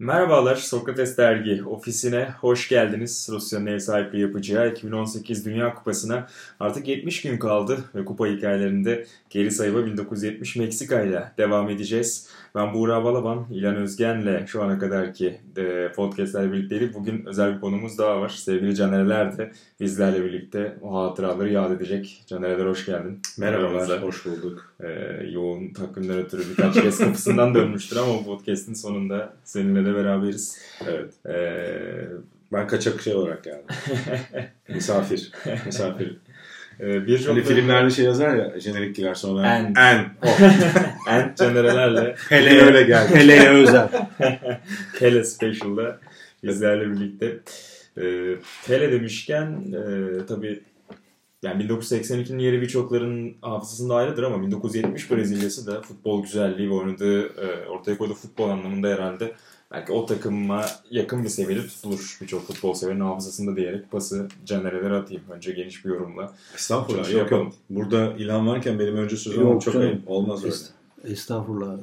Merhabalar Sokrates Dergi ofisine hoş geldiniz. Rusya'nın ev sahipliği yapacağı 2018 Dünya Kupası'na artık 70 gün kaldı ve kupa hikayelerinde geri sayıma 1970 Meksika ile devam edeceğiz. Ben Buğra Balaban, İlan Özgen'le şu ana kadarki e, podcastlerle birlikteydik. Bugün özel bir konumuz daha var. Sevgili Canereler de bizlerle birlikte o hatıraları yad edecek. Canereler hoş geldin. Merhabalar, hoş bulduk. Ee, yoğun takvimler ötürü birkaç kez kapısından dönmüştür ama bu podcast'in sonunda seninle de beraberiz. Evet. Ee, ben kaçak şey olarak geldim. Misafir. Misafir. Ee, bir hani filmlerde şey yazar ya jenerikkiler sonra en en oh. en jenerelerle hele öyle geldi. Hele özel. Hele Special'da bizlerle birlikte. Ee, Hele demişken e, tabii yani 1982'nin yeri birçokların hafızasında ayrıdır ama 1970 Brezilya'sı da futbol güzelliği ve oynadığı e, ortaya koyduğu futbol anlamında herhalde belki o takıma yakın bir seviyede tutulur birçok futbol severin hafızasında diyerek pası Caner'e atayım. Önce geniş bir yorumla. Estağfurullah. Şey yok yok. Burada ilan varken benim önce sözüm çok ayıp. Olmaz öyle. Estağfurullah.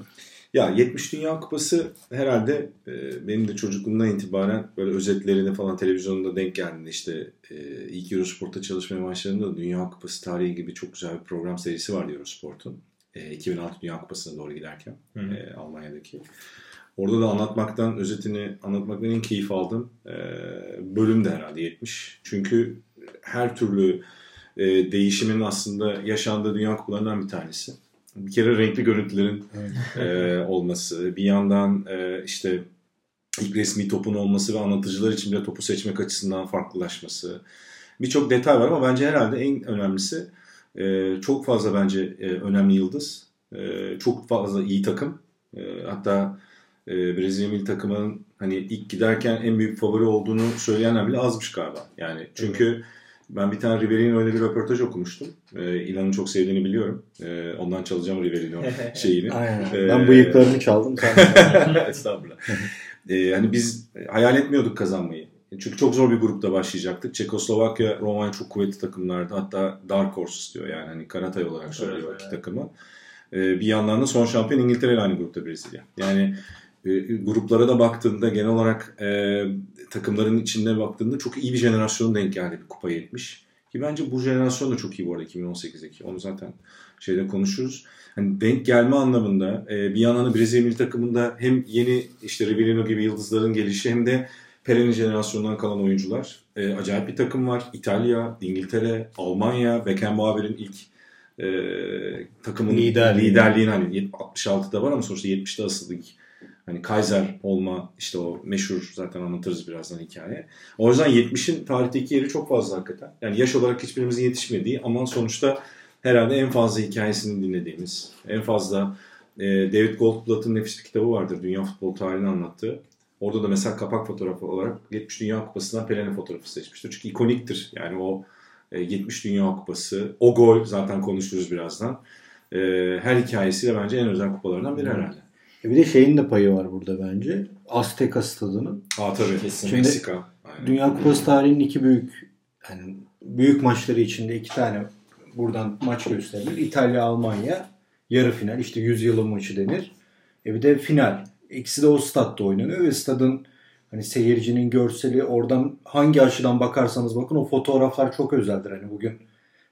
Ya 70 Dünya Kupası herhalde e, benim de çocukluğumdan itibaren böyle özetlerini falan televizyonda denk geldiğinde işte e, ilk Eurosport'ta çalışmaya başladığımda Dünya Kupası tarihi gibi çok güzel bir program serisi vardı Eurosport'un. E, 2006 Dünya Kupası'na doğru giderken e, Almanya'daki. Orada da anlatmaktan, özetini anlatmaktan en keyif aldım. E, bölüm de herhalde 70. Çünkü her türlü e, değişimin aslında yaşandığı Dünya Kupalarından bir tanesi bir kere renkli görüntülerin e, olması, bir yandan e, işte ilk resmi topun olması ve anlatıcılar için bile topu seçmek açısından farklılaşması. Birçok detay var ama bence herhalde en önemlisi e, çok fazla bence e, önemli yıldız. E, çok fazla iyi takım. E, hatta e, Brezilya milli takımının hani ilk giderken en büyük favori olduğunu söyleyenler bile azmış galiba. Yani çünkü evet ben bir tane Riveri'nin öyle bir röportaj okumuştum. Ee, İlan'ın çok sevdiğini biliyorum. Ee, ondan çalacağım Riveri'nin şeyini. Aynen. Ee, ben bıyıklarını çaldım. Estağfurullah. Ee, hani biz hayal etmiyorduk kazanmayı. Çünkü çok zor bir grupta başlayacaktık. Çekoslovakya, Romanya çok kuvvetli takımlardı. Hatta Dark Horses diyor yani hani Karatay olarak söylüyor evet, iki takımı. Ee, bir yandan da son şampiyon İngiltere ile aynı grupta Brezilya. Yani e, gruplara da baktığında genel olarak e, takımların içinde baktığında çok iyi bir jenerasyon denk geldi bir kupa 70. Ki bence bu jenerasyon da çok iyi bu arada 2018'deki. Onu zaten şeyde konuşuruz. Hani denk gelme anlamında e, bir yandan da Brezilya milli takımında hem yeni işte Rivellino gibi yıldızların gelişi hem de Pere'nin jenerasyonundan kalan oyuncular. E, acayip bir takım var. İtalya, İngiltere, Almanya, Beckenbauer'in ilk e, takımın liderliği. liderliğini hani 66'da var ama sonuçta 70'te asıl ilk Hani Kaiser olma işte o meşhur zaten anlatırız birazdan hikaye. O yüzden 70'in tarihteki yeri çok fazla hakikaten. Yani yaş olarak hiçbirimizin yetişmediği ama sonuçta herhalde en fazla hikayesini dinlediğimiz, en fazla e, David Goldblatt'ın nefis bir kitabı vardır. Dünya futbol tarihini anlattığı. Orada da mesela kapak fotoğrafı olarak 70 Dünya Kupası'ndan Pelé'nin fotoğrafı seçmiştir. Çünkü ikoniktir. Yani o e, 70 Dünya Kupası, o gol zaten konuşuruz birazdan. E, her hikayesiyle bence en özel kupalarından biri herhalde. E bir de şeyin de payı var burada bence. Azteca stadının. Aa tabii kesin. Şimdi Meksika. Aynen. Dünya Kupası tarihinin iki büyük yani büyük maçları içinde iki tane buradan maç gösterilir. İtalya, Almanya yarı final işte 100 yılın maçı denir. E bir de final. İkisi de o statta oynanıyor ve stadın hani seyircinin görseli oradan hangi açıdan bakarsanız bakın o fotoğraflar çok özeldir. Hani bugün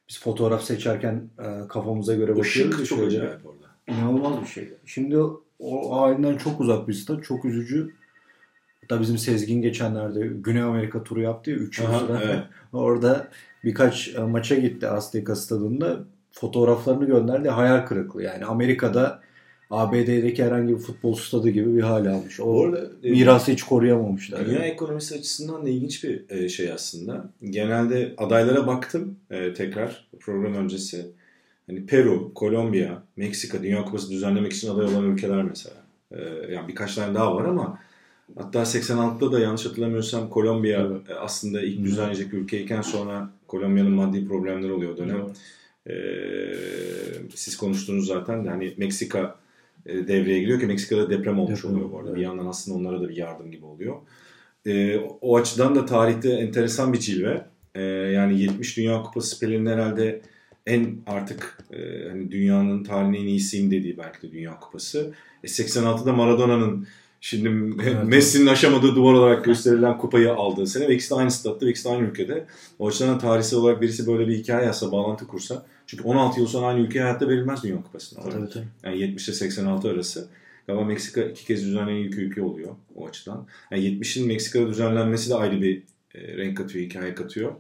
biz fotoğraf seçerken e, kafamıza göre bakıyoruz. Işık çok acayip orada. İnanılmaz bir şey. Şimdi o halinden çok uzak bir stat. Çok üzücü. Hatta bizim Sezgin geçenlerde Güney Amerika turu yaptı ya 3 yıl sonra. Evet. Orada birkaç e, maça gitti Azteca stadında. Fotoğraflarını gönderdi. Hayal kırıklığı. Yani Amerika'da ABD'deki herhangi bir futbol stadı gibi bir hal almış. O Orada, e, mirası hiç koruyamamışlar. Dünya yani. ekonomisi açısından da ilginç bir e, şey aslında. Genelde adaylara baktım tekrar program öncesi. Hani Peru, Kolombiya, Meksika Dünya Kupası düzenlemek için aday olan ülkeler mesela. Ee, yani birkaç tane daha var ama hatta 86'da da yanlış hatırlamıyorsam Kolombiya evet. E, aslında ilk düzenleyecek ülkeyken sonra Kolombiya'nın maddi problemleri oluyor dönem. Evet. Ee, siz konuştunuz zaten de hani Meksika e, devreye giriyor ki Meksika'da deprem olmuş deprem, oluyor bu arada. Evet. Bir yandan aslında onlara da bir yardım gibi oluyor. Ee, o açıdan da tarihte enteresan bir cilve. Ee, yani 70 Dünya Kupası Pelin'in herhalde en artık e, hani dünyanın tarihinin en iyisiyim dediği belki de Dünya Kupası. E, 86'da Maradona'nın Şimdi evet. Messi'nin aşamadığı duvar olarak gösterilen kupayı aldığı sene ve ikisi de aynı statta ve ikisi de aynı ülkede. O açıdan tarihsel olarak birisi böyle bir hikaye yazsa, bağlantı kursa. Çünkü 16 yıl sonra aynı ülkeye hayatta verilmez Dünya Kupası'na. Evet, evet. Yani 70 ile 86 arası. Galiba Meksika iki kez düzenlenen ilk ülke oluyor o açıdan. Yani 70'in Meksika'da düzenlenmesi de ayrı bir e, renk katıyor, hikaye katıyor.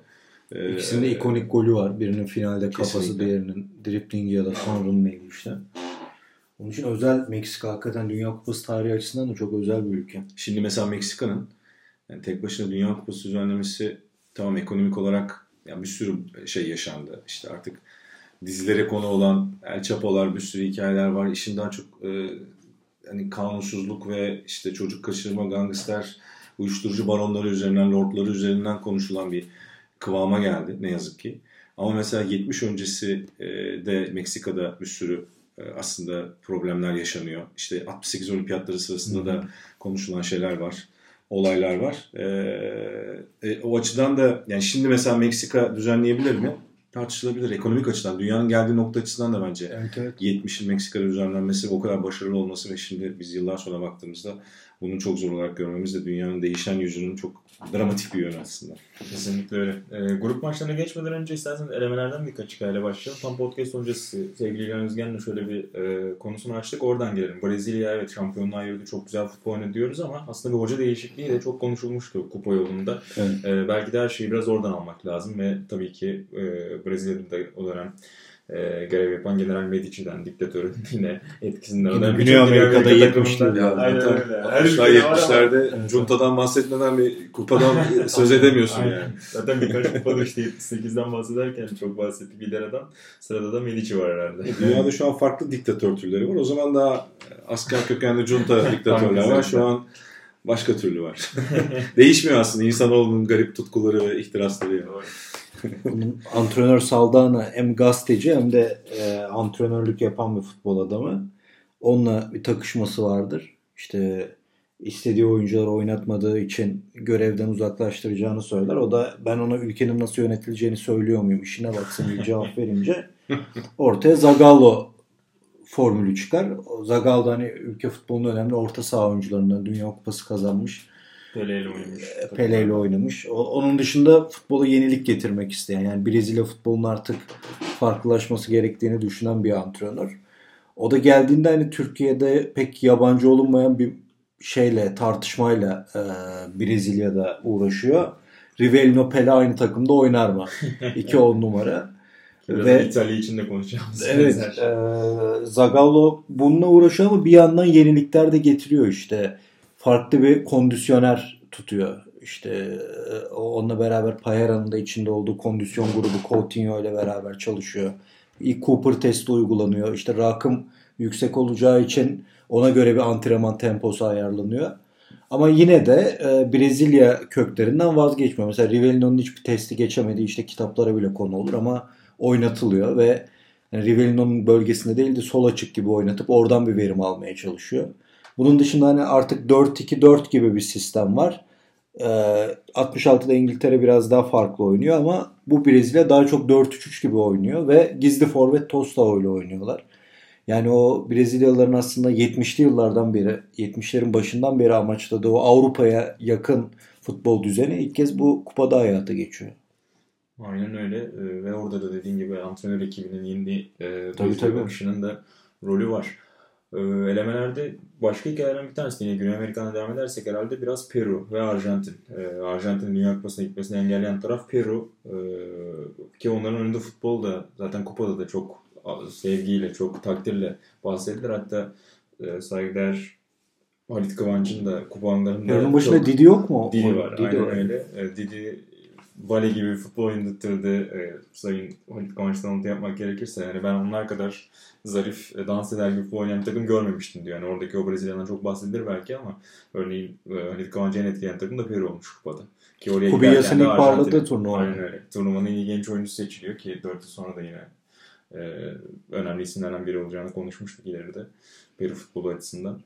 E, İkisinde ee, ikonik golü var. Birinin finalde kesinlikle. kafası, diğerinin driplingi ya da Tanrı'nın neydi işte. Onun için özel Meksika hakikaten Dünya Kupası tarihi açısından da çok özel bir ülke. Şimdi mesela Meksika'nın yani tek başına Dünya Kupası düzenlemesi tamam ekonomik olarak yani bir sürü şey yaşandı. İşte artık dizilere konu olan El Chapo'lar bir sürü hikayeler var. İşin daha çok e, hani kanunsuzluk ve işte çocuk kaçırma, gangster, uyuşturucu baronları üzerinden, lordları üzerinden konuşulan bir kıvama geldi ne yazık ki. Ama mesela 70 öncesi e, de Meksika'da bir sürü e, aslında problemler yaşanıyor. İşte 68 olimpiyatları sırasında da konuşulan şeyler var. Olaylar var. E, o açıdan da yani şimdi mesela Meksika düzenleyebilir mi? tartışılabilir. Ekonomik açıdan, dünyanın geldiği nokta açısından da bence evet, evet. 70'in Meksika'da düzenlenmesi o kadar başarılı olması ve şimdi biz yıllar sonra baktığımızda bunun çok zor olarak görmemiz de dünyanın değişen yüzünün çok dramatik bir yönü aslında. Kesinlikle öyle. E, grup maçlarına geçmeden önce isterseniz elemelerden birkaç hikayeyle başlayalım. Tam podcast öncesi sevgili İlhan Özgen'le şöyle bir e, konusunu açtık. Oradan gelelim. Brezilya evet şampiyonluğa yürüdü. Çok güzel futbol oynadı ama aslında bir hoca değişikliği de çok konuşulmuştu kupa yolunda. Evet. E, belki de her şeyi biraz oradan almak lazım ve tabii ki e, Brezilya'da o dönem e, görev yapan General Medici'den diktatörün yine etkisinden. Yine Güney Amerika'da 70'lerde. Ya, Aynen öyle. 60'lar 70'lerde Junta'dan bahsetmeden bir kupadan söz edemiyorsun Aynen. yani. Zaten birkaç kupada işte 78'den bahsederken çok bahsettik lideradan. Sırada da Medici var herhalde. E, dünyada şu an farklı diktatör türleri var. O zaman daha asker kökenli junta diktatörler var. Şu an başka türlü var. Değişmiyor aslında insanoğlunun garip tutkuları ve ihtirasları. Yani. Bunun antrenör Saldana hem gazeteci hem de e, antrenörlük yapan bir futbol adamı. Onunla bir takışması vardır. İşte istediği oyuncuları oynatmadığı için görevden uzaklaştıracağını söyler. O da ben ona ülkenin nasıl yönetileceğini söylüyor muyum işine baksın bir cevap verince ortaya Zagallo formülü çıkar. Zagallo hani ülke futbolunun önemli orta saha oyuncularından Dünya Kupası kazanmış Pele ile oynamış. Ee, Pele ile oynamış. O, onun dışında futbola yenilik getirmek isteyen yani Brezilya futbolunun artık farklılaşması gerektiğini düşünen bir antrenör. O da geldiğinde hani Türkiye'de pek yabancı olunmayan bir şeyle tartışmayla e, Brezilya'da uğraşıyor. Rivellino Pele aynı takımda oynar mı? İki on numara. Biraz Ve, İtalya için de konuşacağımız. Evet. E, Zagallo bununla uğraşıyor ama bir yandan yenilikler de getiriyor işte farklı bir kondisyoner tutuyor. İşte e, onunla beraber Payera'nın da içinde olduğu kondisyon grubu Coutinho ile beraber çalışıyor. İlk Cooper testi uygulanıyor. İşte rakım yüksek olacağı için ona göre bir antrenman temposu ayarlanıyor. Ama yine de e, Brezilya köklerinden vazgeçmiyor. Mesela Rivellino'nun hiçbir testi geçemediği işte kitaplara bile konu olur ama oynatılıyor ve yani Rivellino'nun bölgesinde değil de sol açık gibi oynatıp oradan bir verim almaya çalışıyor. Bunun dışında hani artık 4-2-4 gibi bir sistem var. Ee, 66'da İngiltere biraz daha farklı oynuyor ama bu Brezilya daha çok 4-3-3 gibi oynuyor ve gizli forvet Tostao ile oynuyorlar. Yani o Brezilyalıların aslında 70'li yıllardan beri, 70'lerin başından beri amaçladığı o Avrupa'ya yakın futbol düzeni ilk kez bu kupada hayata geçiyor. Aynen öyle ee, ve orada da dediğin gibi antrenör ekibinin yeni e, tabii, tabii. bakışının da rolü var. Ee, elemelerde başka hikayelerden bir tanesi yine Güney Amerika'na devam edersek herhalde biraz Peru ve Arjantin. Ee, Arjantin'in Dünya Kupası'na gitmesini engelleyen taraf Peru. Ee, ki onların önünde futbol da zaten kupada da çok sevgiyle, çok takdirle bahsedilir. Hatta e, saygıdeğer Halit Kıvanç'ın da kupanlarında Peru'nun başında çok... Didi yok mu? Didi var. Didi aynen öyle. E, Didi Vale gibi futbol oynatırdı. E, Sayın anlatı yapmak gerekirse. Yani ben onlar kadar zarif, e, dans eder gibi oynayan bir takım görmemiştim diyor. Yani oradaki o Brezilya'dan çok bahsedilir belki ama örneğin e, Halit Kıvanç'ı en etkileyen takım da Peru olmuş kupada. Ki oraya Kubiyas'ın ilk parladığı turnuva. Aynen öyle. Turnuvanın iyi genç oyuncusu seçiliyor ki 4 yıl sonra da yine e, önemli isimlerden biri olacağını konuşmuştuk ileride Peru futbolu açısından.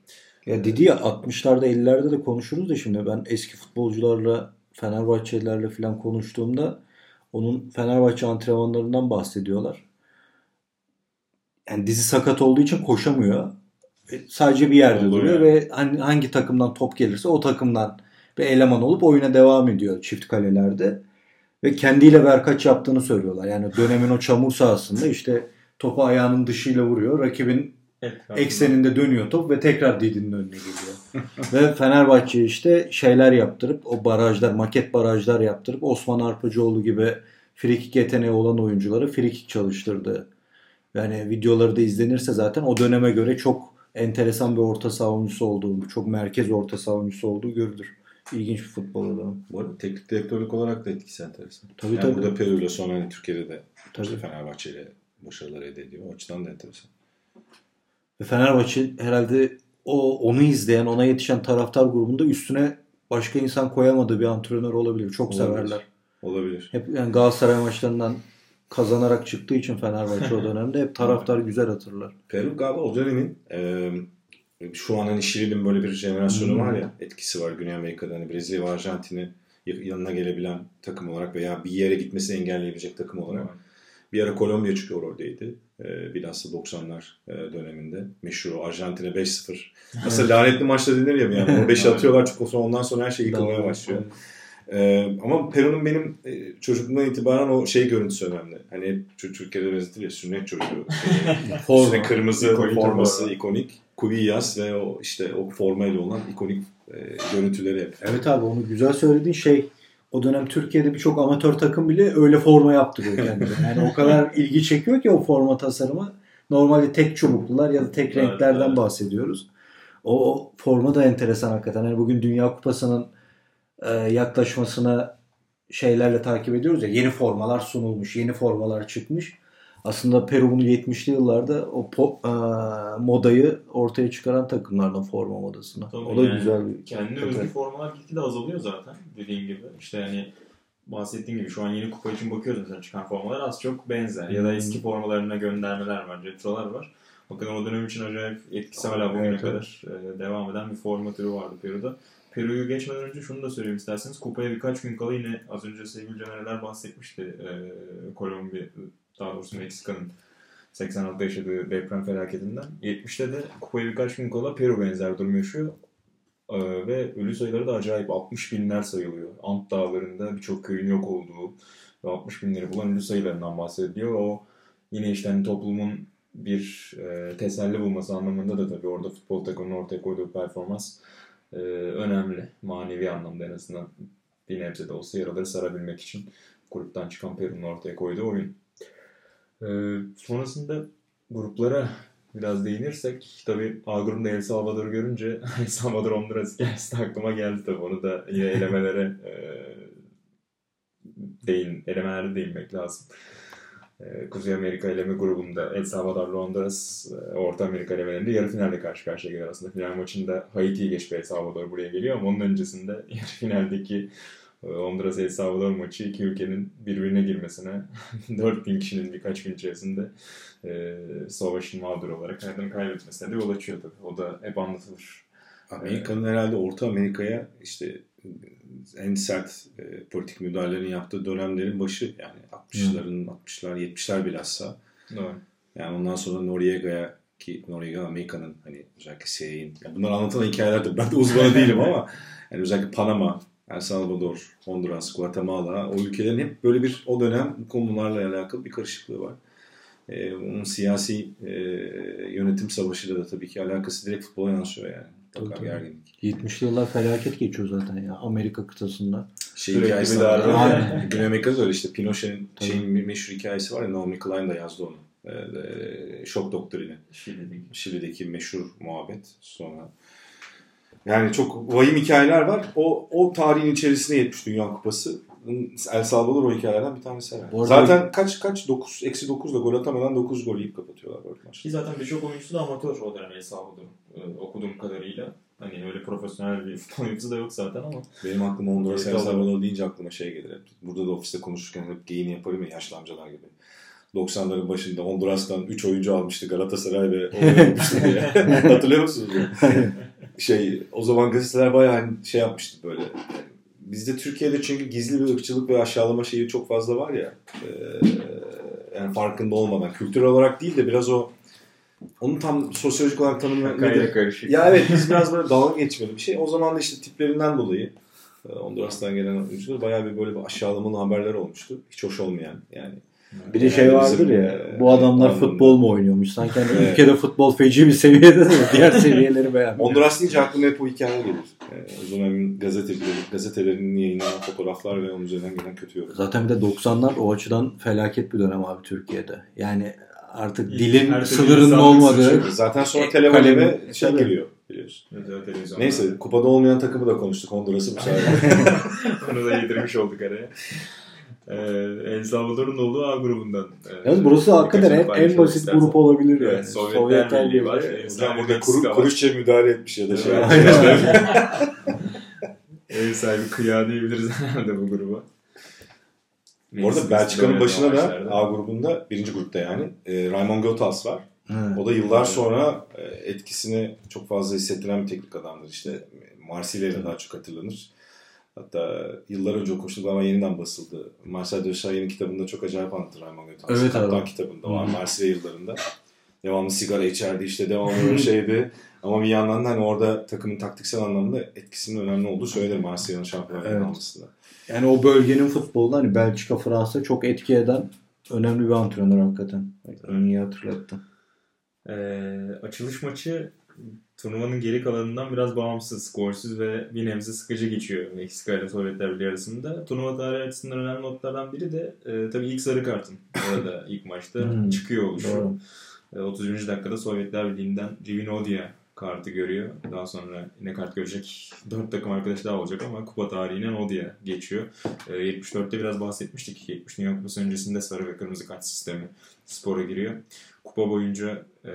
Ya dedi ya 60'larda 50'lerde de konuşuruz da şimdi ben eski futbolcularla Fenerbahçelilerle falan konuştuğumda onun Fenerbahçe antrenmanlarından bahsediyorlar. Yani dizi sakat olduğu için koşamıyor. sadece bir yerde Olur duruyor yani. ve hangi, hangi takımdan top gelirse o takımdan bir eleman olup oyuna devam ediyor çift kalelerde. Ve kendiyle verkaç yaptığını söylüyorlar. Yani dönemin o çamur sahasında işte topu ayağının dışıyla vuruyor. Rakibin ekseninde dönüyor top ve tekrar Didi'nin önüne geliyor. ve Fenerbahçe işte şeyler yaptırıp o barajlar, maket barajlar yaptırıp Osman Arpacıoğlu gibi frikik yeteneği olan oyuncuları frikik çalıştırdı. Yani videoları da izlenirse zaten o döneme göre çok enteresan bir orta saha oyuncusu olduğu, çok merkez orta saha oyuncusu olduğu görülür. İlginç bir futbol adamı. Bu arada teknik direktörlük olarak da etkisi enteresan. Tabii, yani tabii. burada Peru ile sonra hani Türkiye'de de Tabii. işte Fenerbahçe ile başarılar elde ediyor. O açıdan da enteresan. Ve Fenerbahçe herhalde o onu izleyen, ona yetişen taraftar grubunda üstüne başka insan koyamadığı bir antrenör olabilir. Çok Olabilir. severler. Olabilir. Hep yani Galatasaray maçlarından kazanarak çıktığı için Fenerbahçe o dönemde hep taraftar güzel hatırlar. Peru galiba o dönemin e, şu an hani Şili'nin böyle bir jenerasyonu Hmm. var ya etkisi var Güney Amerika'da hani Brezilya ve Arjantin'i yanına gelebilen takım olarak veya bir yere gitmesini engelleyebilecek takım olarak. Bir ara Kolombiya çünkü o roldeydi. E, bilhassa 90'lar e, döneminde. Meşhur o Arjantin'e 5-0. Aslında lanetli maçta denir ya yani. O 5'i atıyorlar çünkü sonra ondan sonra her şey yıkılmaya başlıyor. Ee, ama Peru'nun benim e, çocukluğumdan itibaren o şey görüntüsü önemli. Hani Türkiye'de benzetir ya sünnet çocuğu. Forma. Kırmızı İkonik forması forma. ikonik. Kubillas ve o işte o formayla olan ikonik e, görüntüleri hep. Evet abi onu güzel söylediğin şey o dönem Türkiye'de birçok amatör takım bile öyle forma yaptırıyor kendine. Yani o kadar ilgi çekiyor ki o forma tasarımı. Normalde tek çubuklular ya da tek Evet, renklerden evet. bahsediyoruz. O, o forma da enteresan hakikaten. Yani bugün Dünya Kupası'nın e, yaklaşmasını şeylerle takip ediyoruz ya. Yeni formalar sunulmuş, yeni formalar çıkmış. Aslında Peru bunu 70'li yıllarda o po, e, modayı ortaya çıkaran takımlardan forma modasına. Tabii o da yani güzel bir Kendi detay. özgü formalar gitgide azalıyor zaten dediğin gibi. İşte yani bahsettiğin gibi şu an yeni kupa için bakıyoruz mesela çıkan formalar az çok benzer. Ya da Hmm. eski formalarına göndermeler var, retrolar var. Bakın o dönem için acayip etkisi hala bugüne Evet, evet. kadar e, devam eden bir forma türü vardı Peru'da. Peru'yu geçmeden önce şunu da söyleyeyim isterseniz. Kupaya birkaç gün kala yine az önce sevgili Caner'ler bahsetmişti. E, Kolombiya, daha doğrusu Meksika'nın 86'da yaşadığı deprem felaketinden. 70'te de kupaya birkaç gün kala Peru benzer durum yaşıyor. Ee, ve ölü sayıları da acayip 60 binler sayılıyor. Ant dağlarında birçok köyün yok olduğu ve 60 binleri bulan ölü sayılarından bahsediliyor. O yine işte hani toplumun bir e, teselli bulması anlamında da tabii orada futbol takımının ortaya koyduğu performans e, önemli. Manevi anlamda en azından bir nebze de olsa yaraları sarabilmek için gruptan çıkan Peru'nun ortaya koyduğu oyun. E, sonrasında gruplara biraz değinirsek tabii A grubunda El Salvador görünce El Salvador Honduras hikayesi aklıma geldi tabii. Onu da yine elemelere e, değin, elemelerde değinmek lazım. E, Kuzey Amerika eleme grubunda El Salvador'la Honduras e, Orta Amerika elemelerinde yarı finalde karşı karşıya geliyor aslında. Final maçında Haiti'yi geçip El Salvador buraya geliyor ama onun öncesinde yarı finaldeki e, Honduras El Salvador maçı iki ülkenin birbirine girmesine 4000 kişinin birkaç gün içerisinde e, savaşın mağduru olarak hayatını kaybetmesine de yol açıyor tabii. O da hep anlatılır. Amerika'nın herhalde Orta Amerika'ya işte en sert e, politik müdahalelerin yaptığı dönemlerin başı yani 60'ların 60'lar 70'ler bilhassa. Doğru. Yani ondan sonra Noriega'ya ki Noriega Amerika'nın hani özellikle CIA'in yani bunlar anlatılan hikayelerdir. Ben de uzmanı değilim ama yani özellikle Panama, El Salvador, Honduras, Guatemala o ülkelerin hep böyle bir o dönem bu konularla alakalı bir karışıklığı var. Ee, onun siyasi e, yönetim savaşıyla da tabii ki alakası direkt futbola yansıyor yani. Tabii, Mutlaka tabii. gerginlik. 70'li yıllar felaket geçiyor zaten ya Amerika kıtasında. Şey Sürekli hikayesi var. Aynen. Güney Amerika'da da öyle işte Pinochet'in şeyin bir meşhur hikayesi var ya Naomi Klein da yazdı onu. Ee, e, şok doktrini. Şili'deki. Şili'deki meşhur muhabbet sonra. Yani çok vahim hikayeler var. O, o tarihin içerisine yetmiş Dünya Kupası. El Salvador o hikayelerden bir tanesi herhalde. Bu arada- Zaten kaç kaç 9 eksi 9 da gol atamadan 9 gol yiyip kapatıyorlar böyle maçı. Ki zaten birçok oyuncusu da amatör o dönem El Salvador. Ee, okuduğum kadarıyla. Hani öyle profesyonel bir futbol oyuncusu da yok zaten ama. Benim aklıma Honduras El Salvador deyince aklıma şey gelir hep. Burada da ofiste konuşurken hep geyini yaparım ya yaşlı amcalar gibi. 90'ların başında Honduras'tan 3 oyuncu almıştı Galatasaray ve diye. Hatırlıyor musunuz? şey o zaman gazeteler bayağı hani şey yapmıştı böyle. Bizde Türkiye'de çünkü gizli bir ırkçılık ve aşağılama şeyi çok fazla var ya. Ee, yani farkında olmadan. Kültürel olarak değil de biraz o Onun tam sosyolojik olarak tanımı nedir? karışık. Ya evet biz biraz böyle dalga geçmeli bir şey. O zaman da işte tiplerinden dolayı e, Honduras'tan gelen oyuncular bayağı bir böyle bir aşağılamalı haberler olmuştu. Hiç hoş olmayan yani. Bir de Yani şey vardır bizim, ya. e, Bu adamlar anlamda. futbol mu oynuyormuş? Sanki hani Evet. ülkede futbol feci bir seviyede de diğer seviyeleri beğenmiyor. Honduras deyince aklıma hep o hikaye gelir. E, o dönemin gazetecileri, gazetelerinin yayınlanan fotoğraflar ve onun üzerinden gelen kötü yorum. Zaten bir de 90'lar o açıdan felaket bir dönem abi Türkiye'de. Yani artık İlk dilin sınırının olmadığı. Zaten sonra E, kalemi- şey tabii. giriyor biliyorsun. Televizyonda. Neyse kupada olmayan takımı da konuştuk Honduras'ı bu sefer. Onu da yedirmiş olduk araya. Ee, El Salvador'un olduğu A grubundan. Ee, Yalnız burası hakikaten en, en basit istersen. grup olabilir yani. Evet, Sovyetler Birliği var. Birliği. Hocam burada kuru, var. Kuruşçe müdahale etmiş ya da şey. Ev sahibi kıya diyebiliriz herhalde bu gruba. Bu arada Belçika'nın başına da. A grubunda, birinci grupta yani e, Raymond Götals var. Evet. O da yıllar sonra e, etkisini çok fazla hissettiren bir teknik adamdır. İşte Marsilya ile daha çok hatırlanır. Hatta yıllar önce okumuştum galiba yeniden basıldı. Marcel Deschamps kitabında çok acayip anlatır Raymond Götals. Evet Kaptan abi. kitabında var. Marsilya yıllarında. Devamlı sigara içerdi işte devamlı şeydi. Ama bir yandan da hani orada takımın taktiksel anlamda etkisinin önemli olduğu söylenir Marsilya'nın şampiyonluğu Evet. almasında. Yani o bölgenin futbolunda hani Belçika, Fransa çok etki eden önemli bir antrenör hakikaten. Onu iyi hatırlattın. Ee, açılış maçı turnuvanın geri kalanından biraz bağımsız, golsüz ve bir nebze sıkıcı geçiyor Meksika ile Sovyetler Birliği arasında. Turnuva tarihi açısından önemli notlardan biri de e, tabii ilk sarı kartın orada ilk maçta Hmm. çıkıyor oluşu. E, 31. dakikada Sovyetler Birliği'nden Civinodia kartı görüyor. Daha sonra yine kart görecek 4 takım arkadaş daha olacak ama kupa tarihine Nodia geçiyor. E, 74'te biraz bahsetmiştik. 70 Dünya Kupası öncesinde sarı ve kırmızı kart sistemi spora giriyor. Kupa boyunca e,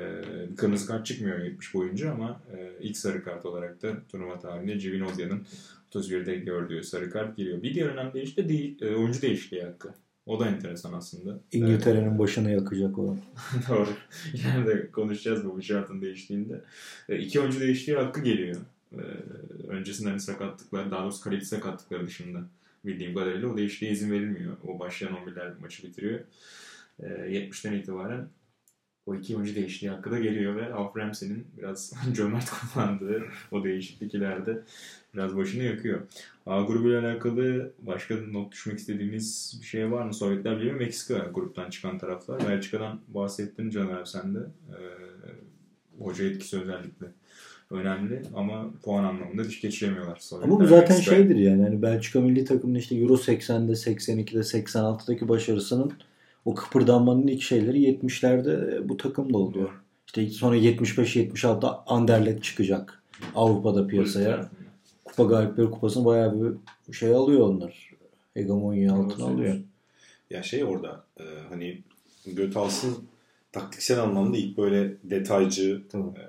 kırmızı kart çıkmıyor 70 boyunca ama e, ilk sarı kart olarak da turnuva tarihinde Civinodia'nın 31'de gördüğü sarı kart giriyor. Bir diğer önemli değişiklik de değil, e, oyuncu değişikliği hakkı. O da enteresan aslında. İngiltere'nin başını yakacak o. Doğru. İleride konuşacağız bu şartın değiştiğinde. E, iki oyuncu değiştiği hakkı geliyor. E, öncesinde hani sakatlıklar, daha doğrusu kaleci sakatlıkları dışında bildiğim kadarıyla o değişikliğe izin verilmiyor. O başlayan 11'ler maçı bitiriyor. E, 70'ten itibaren o iki oyuncu değiştiği hakkı da geliyor ve Alf Ramsey'nin biraz cömert kullandığı o değişiklik ileride biraz başını yakıyor. A grubuyla alakalı başka not düşmek istediğiniz bir şey var mı? Sovyetler Birliği ve Meksika gruptan çıkan taraflar. Belçika'dan bahsettin Can abi sen de. Ee, hoca etkisi özellikle önemli ama puan anlamında diş geçiremiyorlar. Sovyetler Ama bu zaten Meksika. şeydir yani. Hani Belçika milli takımının işte Euro 80'de, 82'de, 86'daki başarısının o kıpırdanmanın ilk şeyleri 70'lerde bu takımda oluyor. İşte sonra 75-76'da Anderlecht çıkacak Avrupa'da piyasaya. Kupa Galipleri Kupası'nı bayağı bir şey alıyor onlar. Hegemonya altına alıyor. Ya şey orada e, hani Götals'ın taktiksel anlamda ilk böyle detaycı Tabii. e,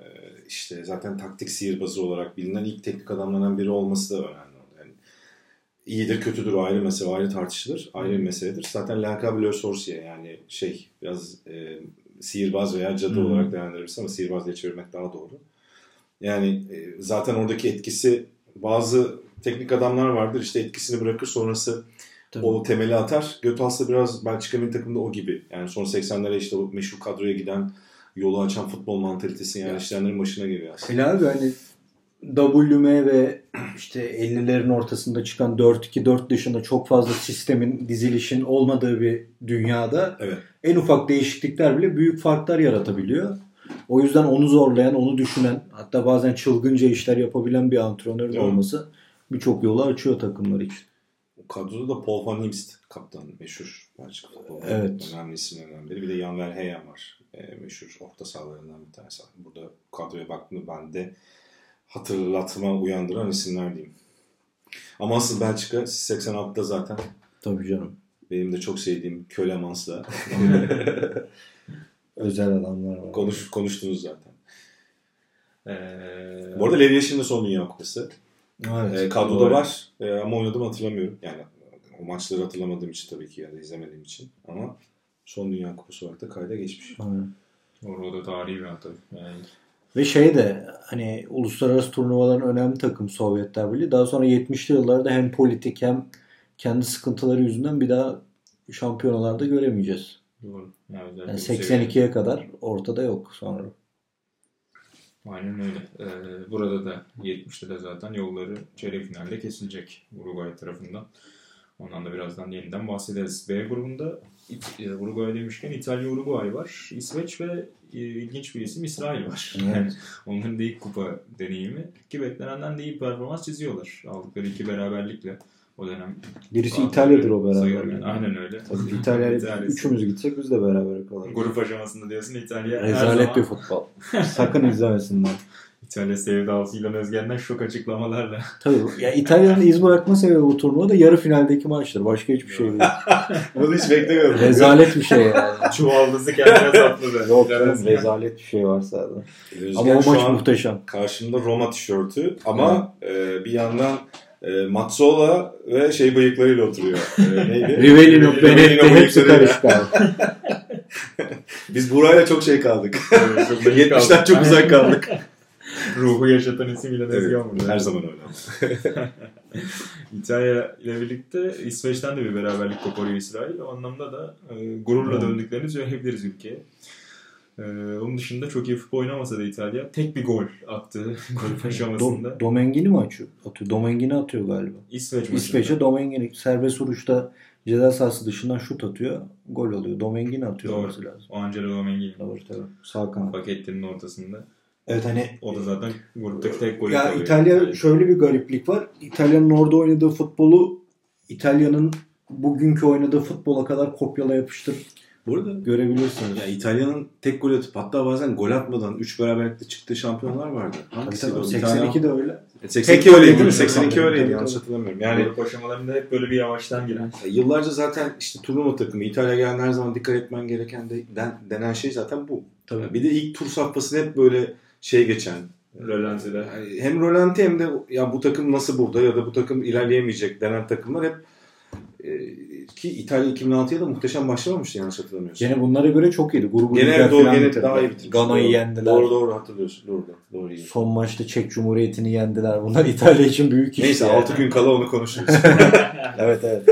işte zaten taktik sihirbazı olarak bilinen ilk teknik adamlardan biri olması da önemli. İyidir kötüdür o ayrı mesele, o ayrı tartışılır. Ayrı bir meseledir. Zaten Lankable Sorcier yani şey biraz e, sihirbaz veya cadı Hı. olarak değerlendirebiliriz ama sihirbaz diye çevirmek daha doğru. Yani e, zaten oradaki etkisi bazı teknik adamlar vardır işte etkisini bırakır sonrası Tabii. o temeli atar. Götals da biraz Belçika milli takımında o gibi. Yani son 80'lere işte o meşhur kadroya giden yolu açan futbol mantalitesi yani işleyenlerin başına geliyor aslında. Hele abi hani WM ve işte 50'lerin ortasında çıkan 4-2-4 dışında çok fazla sistemin, dizilişin olmadığı bir dünyada Evet. en ufak değişiklikler bile büyük farklar yaratabiliyor. O yüzden onu zorlayan, onu düşünen, hatta bazen çılgınca işler yapabilen bir antrenör de Evet. olması birçok yolu açıyor takımlar için. O kadroda da Paul van Imst kaptan meşhur Belçika. Evet. Önemli isimlerden biri. Bir de Jan Verheyen var. E, meşhur orta sahalarından bir tanesi. Burada kadroya baktığımda ben de hatırlatma uyandıran isimler diyeyim. Ama asıl Belçika 86'da zaten Tabii canım. benim de çok sevdiğim Kölemans'la Özel adamlar var. konuş, konuştunuz zaten. Ee, Bu arada Lev Yaşar'ın da son Dünya Kupası. Evet. E, kadroda Doğru. var E, ama oynadım hatırlamıyorum. Yani o maçları hatırlamadığım için tabii ki ya da izlemediğim için. Ama son Dünya Kupası olarak da kayda geçmiş. Aynen. Orada tarihi bir tabii. Yani Ve şey de hani uluslararası turnuvaların önemli takım Sovyetler Birliği. Daha sonra 70'li yıllarda hem politik hem kendi sıkıntıları yüzünden bir daha şampiyonalarda göremeyeceğiz. doğru. Yani Yani bu seviye- 82'ye kadar ortada yok sonra. Aynen öyle. Ee, burada da 70'te de zaten yolları çeyrek finalde kesilecek Uruguay tarafından. Ondan da birazdan yeniden bahsederiz. B grubunda Uruguay demişken İtalya Uruguay var. İsveç ve e, ilginç bir isim İsrail var. Evet. Yani onların da ilk kupa deneyimi. Ki beklenenden de iyi performans çiziyorlar. Aldıkları iki beraberlikle o dönem. Birisi İtalya'dır o beraber. Yani. Aynen öyle. Tabii İtalya üçümüz gitsek biz de beraber kalırız. Grup aşamasında diyorsun İtalya Rezalet zaman bir futbol. Sakın izlemesinler. İtalya sevdalısıyla Özgen'den şok açıklamalarla. Tabii. Ya İtalya'nın iz bırakma sebebi bu turnuvada yarı finaldeki maçtır. Başka hiçbir şey değil. Bunu hiç beklemiyordum. Rezalet bir şey yani. Çuvaldızı kendine sapladı. Yok canım rezalet bir şey varsa da. Özgen Ama o maç muhteşem. karşımda Roma tişörtü ama e, bir yandan e, Mazzola ve şey bıyıklarıyla oturuyor. E, neydi? Rivellino, Benetti hepsi abi. Biz Buray'la çok şey kaldık. Evet, çok zayıf 70'ten kaldı. çok uzak kaldık. Ruhu yaşatan isim yine evet, Özgen burada. her zaman öyle. İtalya ile birlikte İsveç'ten de bir beraberlik koparıyor İsrail. O anlamda da e, gururla Evet. döndüklerini söyleyebiliriz ülkeye. E, onun dışında çok iyi futbol oynamasa da İtalya tek bir gol attı grup aşamasında. Do- Domengini mi atıyor? atıyor? Domengini atıyor galiba. İsveç. İsveç'e Domengini serbest vuruşta ceza sahası dışından şut atıyor. Gol oluyor. Domengini atıyor Doğru. olması lazım. O Angelo Domengini. Tabii tabii. Sağ kanat. Paketinin ortasında. Evet hani O da zaten gruptaki tek golü ya tabii. İtalya şöyle bir gariplik var. İtalya'nın orada oynadığı futbolu İtalya'nın bugünkü oynadığı futbola kadar kopyala yapıştır Bu arada görebilirsiniz. ya İtalya'nın tek gol atıp hatta bazen gol atmadan 3 beraberlikte çıktığı şampiyonlar vardı. Hangisi tabii, o? 82 de öyle. 82 Tek öyleydi değil mi? atıyor. 82 Tabii, öyleydi yanlış hatırlamıyorum. Yani Grup aşamalarında hep böyle bir yavaştan giren. Ya Yıllarca zaten işte turnuva takımı İtalya geldiğinde her zaman dikkat etmen gereken de den- denen şey zaten bu. Tabii. Bir de ilk tur safhasında hep böyle şey geçen. Rölanti'de. Yani hem Rolanti hem de ya bu takım nasıl burada ya da bu takım ilerleyemeyecek denen takımlar hep e, ki İtalya 2006'ya da muhteşem başlamamıştı yanlış hatırlamıyorsam. Gene bunlara göre çok iyiydi. Grubu Gene doğru gene daha iyi bitirmiş. Gana'yı Doğru. yendiler. Doğru doğru hatırlıyorsun. Doğru doğru. doğru iyi. Son maçta Çek Cumhuriyeti'ni yendiler. Bunlar İtalya için büyük iş. Neyse yani. 6 gün kala onu konuşuruz. Evet evet.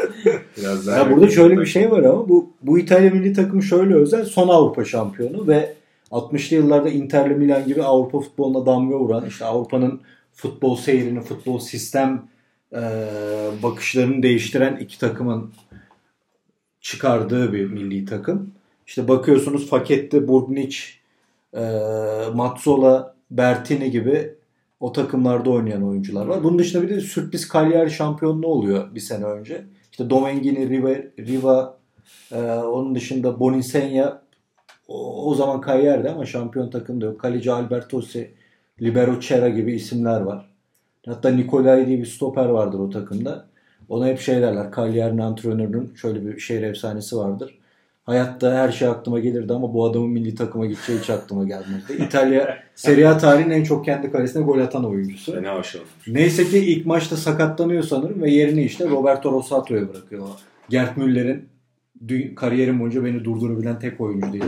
Biraz daha Ya burada şöyle bir şey var ama bu bu İtalya milli takımı şöyle özel. Son Avrupa şampiyonu ve 60'lı yıllarda Inter'le Milan gibi Avrupa futboluna damga vuran işte Avrupa'nın futbol seyrini, futbol sistem e, bakışlarını değiştiren iki takımın çıkardığı bir milli takım. İşte bakıyorsunuz Faket'te Burgnic, e, Mazzola, Bertini gibi o takımlarda oynayan oyuncular var. Bunun dışında bir de sürpriz Cagliari şampiyonluğu oluyor bir sene önce. İşte Domengini, Riva, Riva e, onun dışında Bonisenya o, o zaman Cagliari'de ama şampiyon takımda yok. Kaleci Albertosi, Libero Cera gibi isimler var. Hatta Nikolay diye bir stoper vardır o takımda. Ona hep şey derler. Cagliari'nin antrenörünün şöyle bir şehir efsanesi vardır. Hayatta her şey aklıma gelirdi ama bu adamın milli takıma gideceği hiç aklıma gelmezdi. İtalya Serie A tarihinin en çok kendi kalesine gol atan oyuncusu. ne aşağı. Neyse ki ilk maçta sakatlanıyor sanırım ve yerini işte Roberto Rosato'ya bırakıyor. Gert Müller'in kariyerim boyunca beni durdurabilen tek oyuncu diye.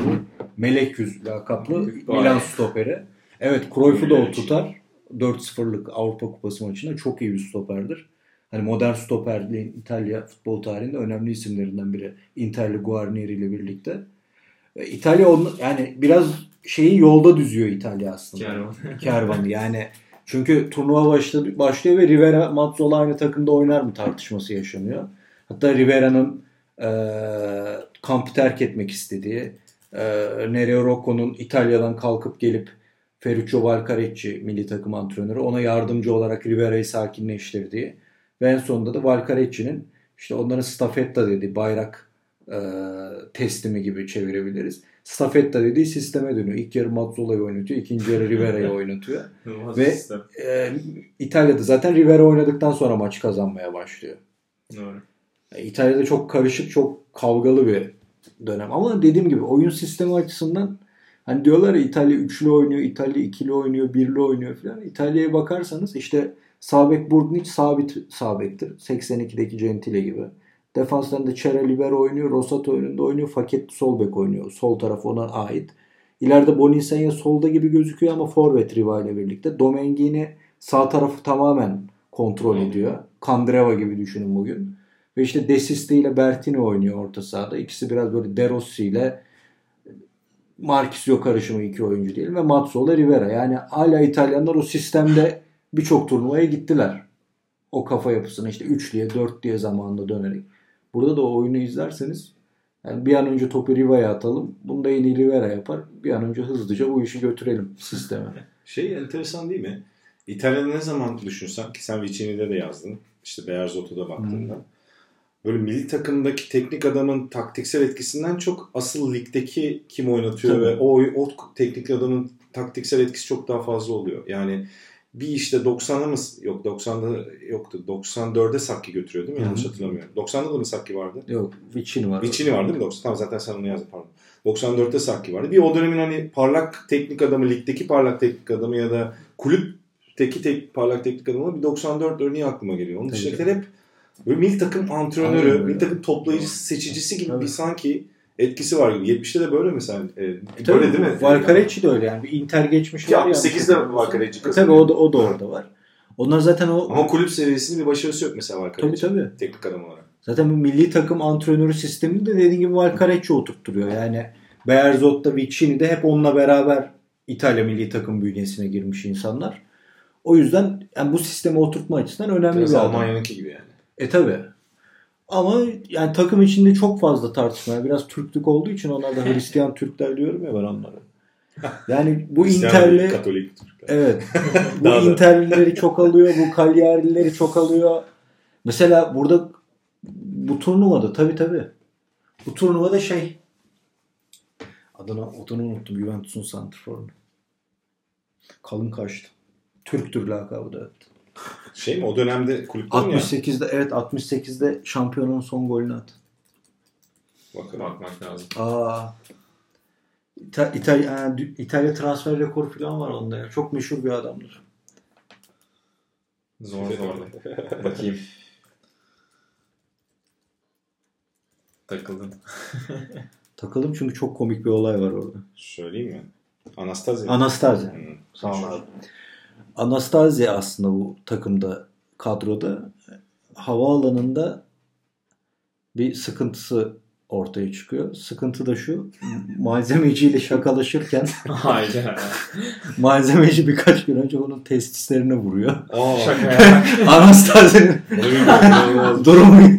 Melek yüz lakaplı. Milan stoperi. Evet Cruyff'u da o tutar. 4-0'lık Avrupa Kupası maçında çok iyi bir stoperdir. Hani modern stoperliğin İtalya futbol tarihinde önemli isimlerinden biri. Interli Guarnieri ile birlikte. E, İtalya onun, yani biraz şeyi yolda düzüyor İtalya aslında Kervan. kervanı yani. Çünkü turnuva başladı, başlıyor ve Rivera Mazzola aynı takımda oynar mı tartışması yaşanıyor. Hatta Rivera'nın e, kampı terk etmek istediği, e, Nereo Rocco'nun İtalya'dan kalkıp gelip Ferruccio Valcarecci milli takım antrenörü ona yardımcı olarak Rivera'yı sakinleştirdiği ve en sonunda da Valcarecci'nin işte onların stafetta dediği bayrak e, teslimi gibi çevirebiliriz. Stafetta dediği sisteme dönüyor. İlk yarı Mazzola'yı oynatıyor, ikinci yarı Rivera'yı oynatıyor. Ve- sistem. E, İtalya'da zaten Rivera oynadıktan sonra maç kazanmaya başlıyor. Doğru. E, İtalya'da çok karışık, çok kavgalı bir dönem. Ama dediğim gibi oyun sistemi açısından hani diyorlar ya İtalya üçlü oynuyor, İtalya ikili oynuyor, birli oynuyor falan. İtalya'ya bakarsanız işte Sabek Burgnic sabit sabektir. 82'deki Gentile gibi. Defanslarında Cera Libero oynuyor, Rosato önünde oynuyor, Faket sol bek oynuyor. Sol taraf ona ait. İleride Bonisenya solda gibi gözüküyor ama forvet Riva ile birlikte. Domengini sağ tarafı tamamen kontrol ediyor. Kandreva gibi düşünün bugün. Ve işte Desisti ile Bertini oynuyor orta sahada. İkisi biraz böyle De Rossi ile Marquisio karışımı iki oyuncu diyelim ve Mazzola Rivera. Yani hala İtalyanlar o sistemde birçok turnuvaya gittiler. O kafa yapısına işte 3 diye 4 diye zamanında dönerek. Burada da o oyunu izlerseniz yani bir an önce topu Riva'ya atalım. Bunu da en iyi Rivera yapar. Bir an önce hızlıca bu işi götürelim sisteme. Şey enteresan değil mi? İtalya'da ne zaman düşünsen ki sen Vicini'de de yazdın. İşte Bearzot'u baktığında. Böyle milli takımdaki teknik adamın taktiksel etkisinden çok asıl ligdeki kim oynatıyor Tabii. ve o, o teknik adamın taktiksel etkisi çok daha fazla oluyor. Yani bir işte 90'da mı yok 90'da yoktu. 94'de Sakki götürüyor değil mi? Yanlış hatırlamıyorum. 90'da da mı Sakki vardı? Yok Vicini var. Vicini var değil mi? 90. Tamam zaten sen onu yazdın pardon. 94'te Sakki vardı. Bir o dönemin hani parlak teknik adamı, ligdeki parlak teknik adamı ya da kulüpteki tek, parlak teknik adamı bir 94 örneği aklıma geliyor. Onun dışındakiler hep böyle milli takım antrenörü, Aynen milli takım toplayıcısı, seçicisi gibi Tabii. bir sanki etkisi var gibi. 70'te de böyle mesela. E, Tabii, böyle değil mi? Valcarecci de öyle yani. Bir Inter geçmiş var ya. 68'de Valcarecci E, kazanıyor. Tabii o da, o da orada var. Onlar zaten o Ama kulüp seviyesinde bir başarısı yok mesela tabii Valcarecci. tabii. Teknik adam olarak. Zaten bu milli takım antrenörü sistemini de dediğin gibi Valcarecci oturtturuyor. Yani Bearzot'ta Vicini de hep onunla beraber İtalya milli takım bünyesine girmiş insanlar. O yüzden yani bu sistemi oturtma açısından önemli Biraz bir adam. Almanya'nınki gibi yani. E tabi. Ama yani takım içinde çok fazla tartışma. Yani Biraz Türklük olduğu için onlar da Hristiyan Türkler diyorum ya ben onlara. Yani bu Inter'li Katolik Türkler. Evet. bu. Inter'lileri çok alıyor. Bu Cagliari'lileri çok alıyor. Mesela burada bu turnuvada tabi tabi. Bu turnuvada şey adını, adını unuttum. Juventus'un santrforunu. Kalın kaçtı. Türktür lakabı da. evet. Şey mi o dönemde kulüpte mi ya? 68'de evet 68'de şampiyonun son golünü attı. Bakalım. Bakmak lazım. Aa. İta- İtalya, dü- İtalya transfer rekoru falan var onda ya. Çok meşhur bir adamdır. Zor zor. Bakayım. Takıldım. Takıldım çünkü çok komik bir olay var orada. Söyleyeyim mi? Anastasia. Anastasia. Hı. Sağ ol abi. Anastasia aslında bu takımda kadroda havaalanında bir sıkıntısı ortaya çıkıyor. Sıkıntı da şu malzemeciyle şakalaşırken malzemeci birkaç gün önce onun testislerine vuruyor. İnanılmaz. durumu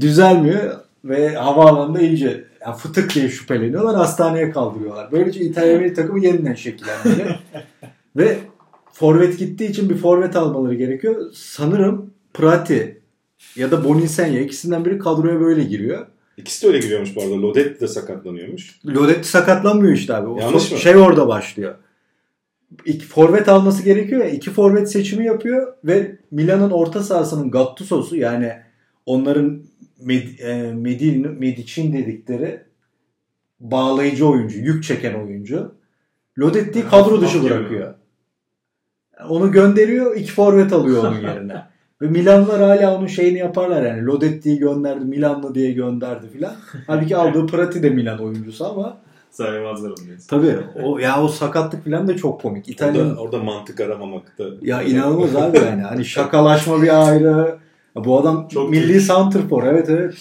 düzelmiyor ve havaalanında iyice yani fıtık diye şüpheleniyorlar. Hastaneye kaldırıyorlar. Böylece İtalya milli takımı yeniden şekilleniyor. ve forvet gittiği için bir forvet almaları gerekiyor. Sanırım Prati ya da Boninsenya ikisinden biri kadroya böyle giriyor. İkisi de öyle giriyormuş bu arada. Lodetti de sakatlanıyormuş. Lodetti sakatlanmıyor işte abi. O Yanlış mı? Şey orada başlıyor. İki forvet alması gerekiyor ya. iki forvet seçimi yapıyor ve Milan'ın orta sahasının Gattuso'su yani onların Med, e, Medin, Medicin dedikleri bağlayıcı oyuncu, yük çeken oyuncu. Lodetti'yi kadro dışı bırakıyor. Onu gönderiyor, iki forvet alıyor onun yerine. Ve Milanlar hala onun şeyini yaparlar yani. Lodetti'yi gönderdi, Milanlı diye gönderdi filan. Halbuki aldığı Prati de Milan oyuncusu ama Saymazlar onu diyorsun. Tabii. O ya o sakatlık falan da çok komik. İtalyan Orada, orada mantık aramamakta. ya inanılmaz abi yani. Hani şakalaşma bir ayrı. Ya bu adam Çok milli santrfor. Evet evet.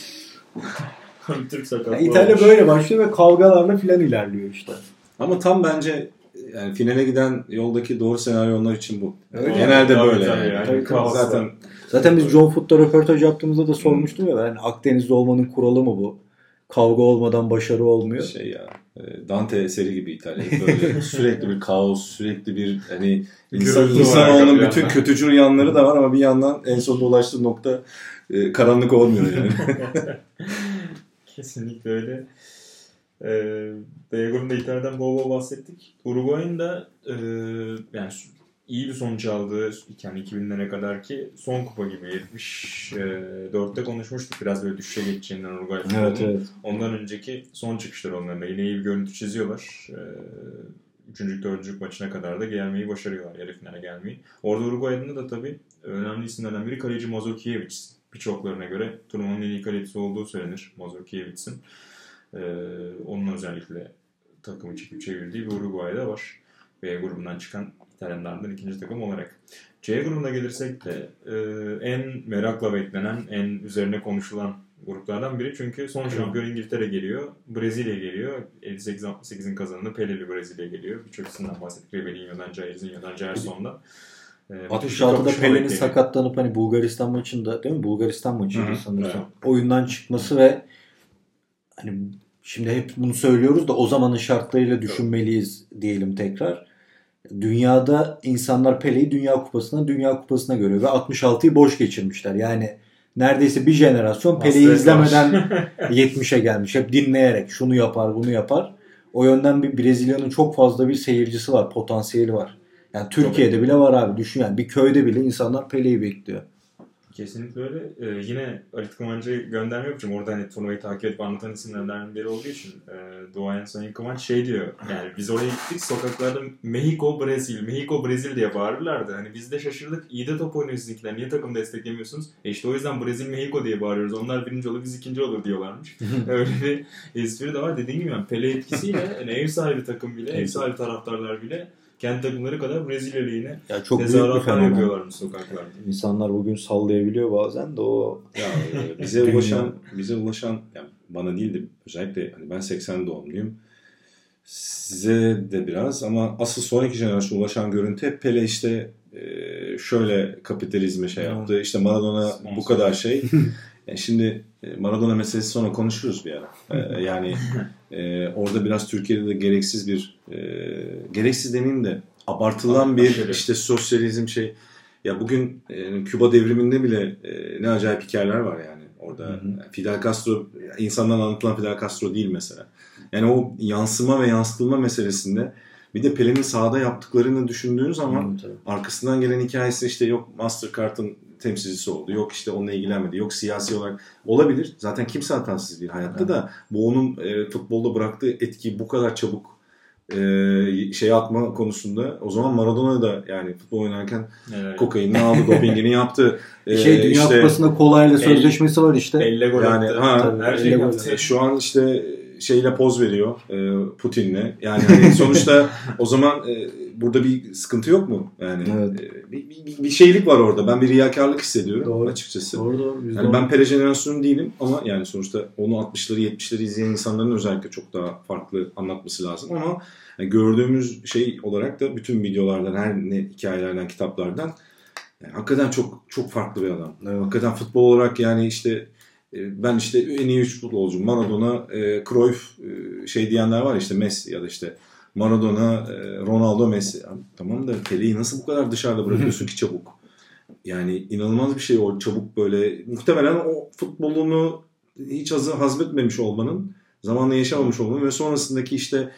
Türk sakatlığı Ya İtalya olmuş. böyle başlıyor ve kavgalarla filan ilerliyor işte. Ama tam bence yani finale giden yoldaki doğru senaryo onlar için bu. Öyle. Genelde Tabii, böyle. tabii yani. yani. Tabii. Zaten Zaten biz John Foot'ta röportaj yaptığımızda da sormuştum ya ben Akdeniz'de olmanın kuralı mı bu? Kavga olmadan başarı olmuyor. şey ya e, Dante eseri gibi İtalya. Böyle sürekli bir kaos, sürekli bir hani insan, insanoğlunun bütün planda. kötücül yanları da var ama bir yandan en sonunda ulaştığı nokta e, karanlık olmuyor yani. Kesinlikle öyle. Ee, B grubunda İtalya'dan bol bol bahsettik. Uruguay'ın da e, yani iyi bir sonuç aldığı yani 2000'lere kadar ki son kupa gibi 74'te konuşmuştuk biraz böyle düşüşe geçeceğinden Uruguay futbolunun. Ondan önceki son çıkışları onların da yine iyi bir görüntü çiziyorlar. Ee, üçüncülük, dördüncülük maçına kadar da gelmeyi başarıyorlar. Yarı finale gelmeyi. Orada Uruguay'ın da tabii önemli isimlerden biri kaleci Mazurkiewicz. Birçoklarına göre turnuvanın en iyi kalecisi olduğu söylenir Mazurkiewicz'in. Ee, onun özellikle takımı çekip çevirdiği bir Uruguay'da var. B grubundan çıkan İtalyanlardan ikinci takım olarak. C grubuna gelirsek de e, en merakla beklenen, en üzerine konuşulan gruplardan biri. Çünkü son şampiyon İngiltere geliyor. Brezilya geliyor. 58-68'in kazananı Peleli Brezilya geliyor. Birçok isimden bahsettik. Ribeirinho'dan, Jairzinho'dan, Gerson'dan. Ee, 66'da Pelin'in sakatlanıp hani Bulgaristan maçında değil mi? Bulgaristan maçıydı sanırsam. Evet. Oyundan çıkması ve hani şimdi hep bunu söylüyoruz da o zamanın şartlarıyla düşünmeliyiz diyelim tekrar. Dünyada insanlar Pele'yi Dünya Kupası'na Dünya Kupası'na görüyor ve 66'yı boş geçirmişler. Yani neredeyse bir jenerasyon Pele'yi izlemeden 70'e gelmiş. Hep dinleyerek şunu yapar bunu yapar. O yönden bir Brezilya'nın çok fazla bir seyircisi var, potansiyeli var. Yani Türkiye'de bile var abi düşün yani bir köyde bile insanlar Pele'yi bekliyor. Kesinlikle öyle. Ee, yine Ali Kıvancı'ya gönderme yapacağım. Orada hani turnuvayı takip edip anlatan isimlerden biri olduğu için e, Doğayan Sayın Kıvanç şey diyor. Yani biz oraya gittik sokaklarda Mexico Brezil, Mexico Brezil diye bağırırlardı. Hani biz de şaşırdık. İyi de top oynuyor sizinkiler. Niye takım desteklemiyorsunuz? E işte o yüzden Brezil Mexico diye bağırıyoruz. Onlar birinci olur biz ikinci olur diyorlarmış. Öyle bir espri de var. Dediğim gibi yani Pele etkisiyle yani ev sahibi takım bile, ev sahibi taraftarlar bile kendi takımları kadar Brezilya Ligi'ne ya çok tezahüratlar yapıyorlarmış sokaklarda. İnsanlar bugün sallayabiliyor bazen de o ya, e, bize ulaşan bize ulaşan yani bana değil de özellikle hani ben 80 doğumluyum. Size de biraz ama asıl sonraki jenerasyon ulaşan görüntü hep Pele işte e, şöyle kapitalizme şey yaptı. İşte Maradona bu kadar şey. Yani şimdi Maradona meselesi sonra konuşuruz bir ara. Yani e, orada biraz Türkiye'de de gereksiz bir e, gereksiz demeyeyim de abartılan bir işte sosyalizm şey. Ya bugün e, Küba devriminde bile e, ne acayip hikayeler var yani orada. Hı hı. Fidel Castro insandan anlatılan Fidel Castro değil mesela. Yani o yansıma ve yansıtılma meselesinde bir de Pelin'in sahada yaptıklarını düşündüğün zaman hı, arkasından gelen hikayesi işte yok Mastercard'ın temsilcisi oldu. Yok işte onunla ilgilenmedi. Yok siyasi olarak olabilir. Zaten kimse hatasız değil hayatta evet. da bu onun e, futbolda bıraktığı etki bu kadar çabuk e, şey atma konusunda o zaman Maradona da yani futbol oynarken evet. kokainini aldı, dopingini yaptü. E, şey Dünya işte, Kupası'nda kolayla sözleşmesi var işte. Elle gol yani, attı. Ha, Tabii, her şey yaptı. Şu an işte şeyle poz veriyor e, Putin'le. Yani hani sonuçta o zaman e, burada bir sıkıntı yok mu? Yani evet. e, bir, bir, bir şeylik var orada. Ben bir riyakarlık hissediyorum doğru. açıkçası. Doğru doğru. Yani doğru. ben Pele jenerasyonu değilim ama yani sonuçta onu 60'ları 70'leri izleyen insanların özellikle çok daha farklı anlatması lazım ama yani gördüğümüz şey olarak da bütün videolardan her ne hikayelerden kitaplardan yani hakikaten çok çok farklı bir adam. Evet. Hakikaten futbol olarak yani işte e, ben işte en iyi üç futbolcu Maradona, e, Cruyff e, şey diyenler var işte Messi ya da işte Maradona, e, Ronaldo, Messi. Tamam da Pele'yi nasıl bu kadar dışarıda bırakıyorsun ki çabuk? Yani inanılmaz bir şey o çabuk böyle. Muhtemelen o futbolunu hiç hazmetmemiş olmanın, zamanla yaşamamış olmanın ve sonrasındaki işte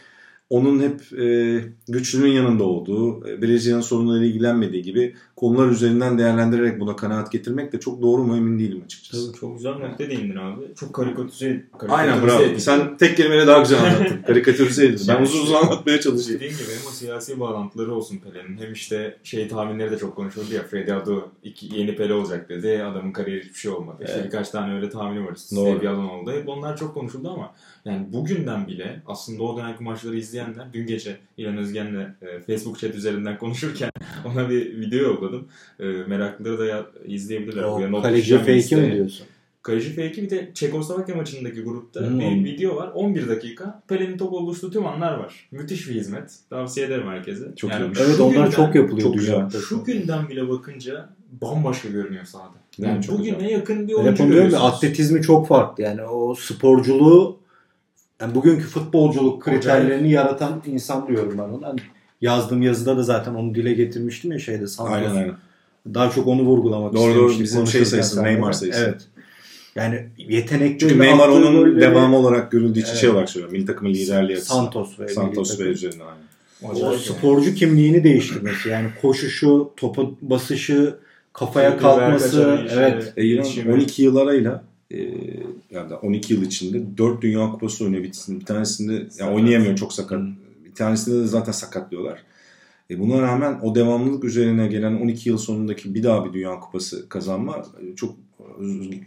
onun hep e, güçlünün yanında olduğu, e, Brezilya'nın sorunlarıyla ilgilenmediği gibi konular üzerinden değerlendirerek buna kanaat getirmek de çok doğru mu emin değilim açıkçası. Tabii çok güzel nokta değindin abi. Çok karikatürize, karikatürize Aynen bravo. Edin. Sen tek kelimeyle daha güzel anlattın. karikatürize edin. Ben uzun uzun anlatmaya çalışayım. Dediğim gibi hem o siyasi bağlantıları olsun Pele'nin hem işte şey tahminleri de çok konuşuldu ya Freddy Adu iki, yeni Pele olacak dedi. Adamın kariyeri hiçbir şey olmadı. İşte evet. birkaç tane öyle tahmini var. Doğru. yalan oldu. Hep onlar çok konuşuldu ama yani bugünden bile aslında o dönemki maçları izleyenler dün gece İlhan Özgen'le e, Facebook chat üzerinden konuşurken ona bir video yolladım. E, meraklıları da ya, izleyebilirler. O kaleci fake'i mi diyorsun? Kaleci fake'i bir de Çekoslovakya maçındaki grupta hmm. bir video var. 11 dakika. Pelin'in top oluştuğu tüm anlar var. Müthiş bir hizmet. Tavsiye ederim herkese. Çok yani Evet onlar günden, çok yapılıyor çok dünyada. Şu günden bile bakınca bambaşka görünüyor sahada. Yani, yani bugüne yakın bir oyuncu görüyorsunuz. Atletizmi çok farklı. Yani o sporculuğu yani bugünkü futbolculuk kriterlerini Acayip. yaratan insan diyorum ben ona. Yani yazdığım yazıda da zaten onu dile getirmiştim ya şeyde Santos. Aynen aynen. Daha çok onu vurgulamak doğru, Doğru bizim şey sayısı Neymar sayısı. Evet. Yani yetenekli Çünkü Neymar onun golleri... devamı olarak görüldüğü için evet. şey olarak söylüyorum. Milli takımın liderliği Santos ve Santos ve üzerine aynı. O sporcu kimliğini değiştirmesi yani koşuşu, topa basışı, kafaya kalkması, evet. E, 12 yıl arayla yani 12 yıl içinde 4 Dünya Kupası oynuyor. Bir, tanesinde yani oynayamıyor çok sakat. Hmm. Bir tanesinde de zaten sakatlıyorlar. E buna rağmen o devamlılık üzerine gelen 12 yıl sonundaki bir daha bir Dünya Kupası kazanma e, çok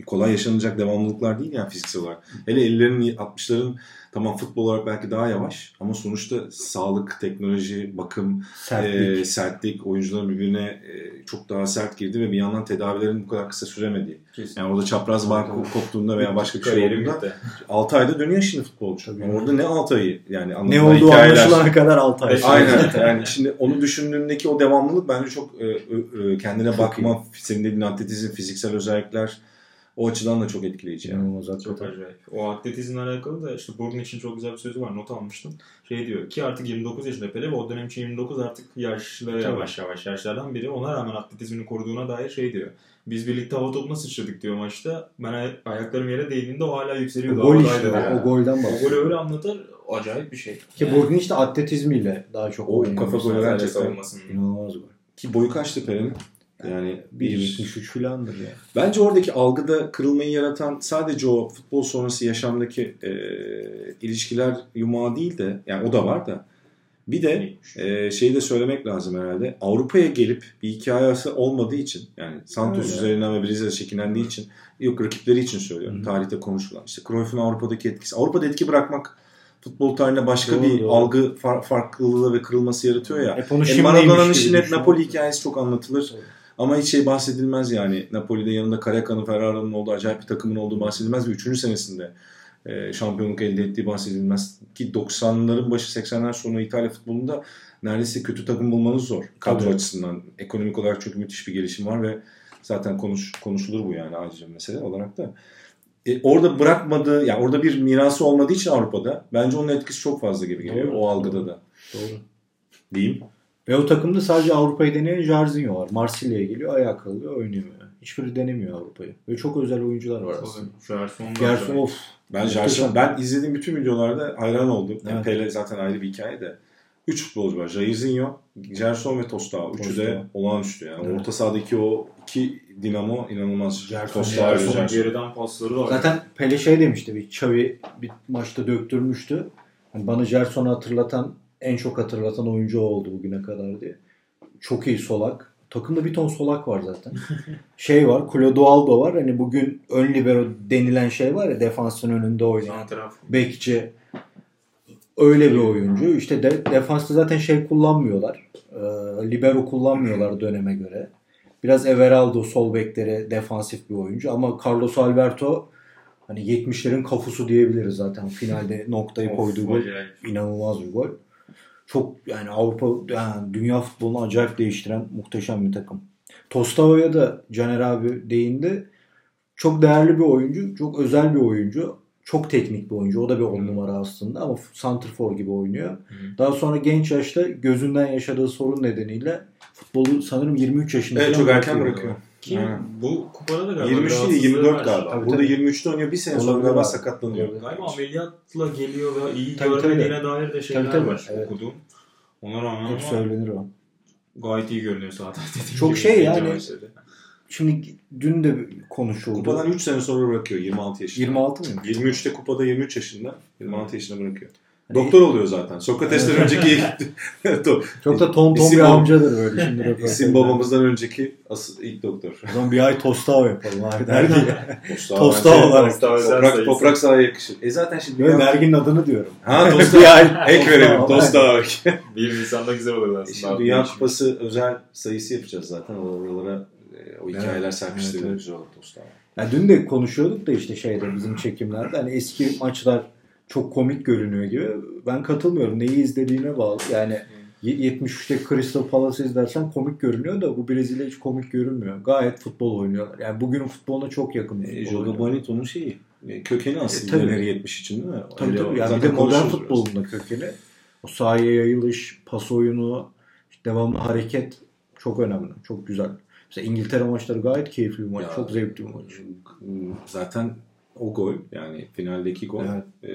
kolay yaşanacak devamlılıklar değil yani fiziksel olarak. Hele 50'lerin 60'ların tamam futbol olarak belki daha yavaş ama sonuçta sağlık, teknoloji, bakım, sertlik, e, sertlik oyuncuların birbirine e, çok daha sert girdi ve bir yandan tedavilerin bu kadar kısa süremediği. Kesinlikle. Yani orada çapraz bağ koptuğunda veya başka bir şey olduğunda 6 ayda dönüyor şimdi futbolcu. Tabii. orada ne 6 ayı yani ne olduğu hikayeler. anlaşılana kadar 6 ay. Aynen yani şimdi onu düşündüğündeki o devamlılık bence çok e, e, kendine çok bakma, iyi. senin dediğin atletizm, fiziksel özellikler o açıdan da çok etkileyici. Yani. İnanılmaz çok acayip. O atletizmle alakalı da işte Burun için çok güzel bir sözü var. Not almıştım. Şey diyor ki artık 29 yaşında Pele ve o dönem için 29 artık yaşlı Tabii. yavaş yavaş yaşlardan biri. Ona rağmen atletizmini koruduğuna dair şey diyor. Biz birlikte hava topuna sıçradık diyor maçta. Ben ay- ayaklarım yere değdiğinde o hala yükseliyordu. O gol işte. Yani. O golden bahsediyor. O golü öyle anlatır. Acayip bir şey. Ki yani. Burgun işte atletizmiyle daha çok o kafa golü verecek. İnanılmaz gol. Ki boyu kaçtı Pelin'in? Yani 1.73 filandır ya. Bence oradaki algıda kırılmayı yaratan sadece o futbol sonrası yaşamdaki e, ilişkiler yumağı değil de yani o da var da bir de e, şeyi de söylemek lazım herhalde. Avrupa'ya gelip bir hikayesi olmadığı için yani Santos evet. üzerinden ve Brezilya'da çekinendiği için yok rakipleri için söylüyorum. Hı. Tarihte konuşulan. İşte Cruyff'un Avrupa'daki etkisi. Avrupa'da etki bırakmak futbol tarihine başka doğru, bir doğru. algı far, farklılığı ve kırılması yaratıyor ya. E, Maradona'nın şimdi Napoli hikayesi çok anlatılır. Doğru. Ama hiç şey bahsedilmez yani. Napoli'de yanında Kareka'nın, Ferrara'nın olduğu acayip bir takımın olduğu bahsedilmez ve 3. senesinde e, şampiyonluk elde ettiği bahsedilmez. Ki 90'ların başı 80'ler sonu İtalya futbolunda neredeyse kötü takım bulmanız zor. Kadro Tabii. açısından. Ekonomik olarak çok müthiş bir gelişim var ve zaten konuş, konuşulur bu yani ayrıca mesele olarak da. E, orada bırakmadığı, yani orada bir mirası olmadığı için Avrupa'da bence onun etkisi çok fazla gibi geliyor Doğru. o algıda da. Doğru. Diyeyim. Ve o takımda sadece Avrupa'yı deneyen Jarzinho var. Marsilya'ya geliyor, ayağa kalıyor, oynayamıyor. Hiçbiri denemiyor Avrupa'yı. Ve çok özel oyuncular var aslında. Gerson, Gerson of. Ben Gerson, ben izlediğim bütün videolarda hayran oldum. Evet. Pele zaten ayrı bir hikaye de. Üç futbolcu var. Jairzinho, Gerson ve Tostao. Üçü de olağanüstü yani. Evet. Orta sahadaki o iki dinamo inanılmaz. Tostao Gerson, geriden pasları var. Zaten Pele şey demişti bir Xavi bir maçta döktürmüştü. Yani bana Gerson'u hatırlatan en çok hatırlatan oyuncu oldu bugüne kadar diye. Çok iyi solak. Takımda bir ton solak var zaten. şey var, Clodoaldo var. Hani bugün ön libero denilen şey var ya defansın önünde oynayan. Bekçi. Öyle bir oyuncu. İşte de, defansta zaten şey kullanmıyorlar. E, libero kullanmıyorlar döneme göre. Biraz Everaldo sol bekleri defansif bir oyuncu ama Carlos Alberto hani 70'lerin kafusu diyebiliriz zaten. Finalde noktayı koyduğu gol. inanılmaz bir gol çok yani Avrupa yani dünya futbolunu acayip değiştiren muhteşem bir takım. Tostava'ya da Caner abi değindi. Çok değerli bir oyuncu, çok özel bir oyuncu. Çok teknik bir oyuncu. O da bir on numara aslında ama Santrfor gibi oynuyor. Hı. Daha sonra genç yaşta gözünden yaşadığı sorun nedeniyle futbolu sanırım 23 yaşında evet, çok erken bırakıyor. Ki ha. bu kupada da galiba 23 değil 24 galiba. Tabii, Burada tabii. 23'te oynuyor. Bir sene sonra galiba sakatlanıyor. Galiba ameliyatla geliyor ve iyi tabii, görmediğine tabii. dair de şeyler tabii, tabii. var evet. okudum. Ona rağmen Hep söylenir o. Gayet iyi görünüyor zaten. Çok şey yani. Şimdi dün de konuşuldu. Kupadan 3 sene sonra bırakıyor 26 yaşında. 26 mı? 23'te kupada 23 yaşında. 26 yaşında bırakıyor. Hani Doktor oluyor zaten. Sokrates'ten önceki Çok da ton ton bir amcadır böyle şimdi. İsim babamızdan önceki asıl ilk doktor. O zaman bir ay tostav yapalım abi dergi. tostav olarak. Toprak, toprak sahaya yakışır. E zaten şimdi... Yo, derginin adını diyorum. Ha tostav. bir ay. Ek verelim tostav. 1 Nisan'da güzel olur aslında. Şimdi Dünya Kupası özel sayısı yapacağız zaten. Oralara e, o hikayeler evet, serpiştirilir evet, güzel olur tostav. Yani dün de konuşuyorduk da işte şeyde bizim çekimlerde. Hani eski maçlar çok komik görünüyor gibi. Ben katılmıyorum. Neyi izlediğine bağlı. Yani 73'te Crystal Palace izlersen komik görünüyor da bu Brezilya hiç komik görünmüyor. Gayet futbol oynuyorlar. Yani bugünün futboluna çok yakın. E, Jogo Bonito'nun şeyi. E, kökeni aslında e, tabii. 70 için değil mi? Tabii tabii. Yani bir de modern futbolunda kökeni. O sahaya yayılış, pas oyunu, devamlı hareket çok önemli. Çok güzel. Mesela İngiltere maçları gayet keyifli bir maç. Ya, çok zevkli bir maç. Zaten o gol yani finaldeki gol evet. e,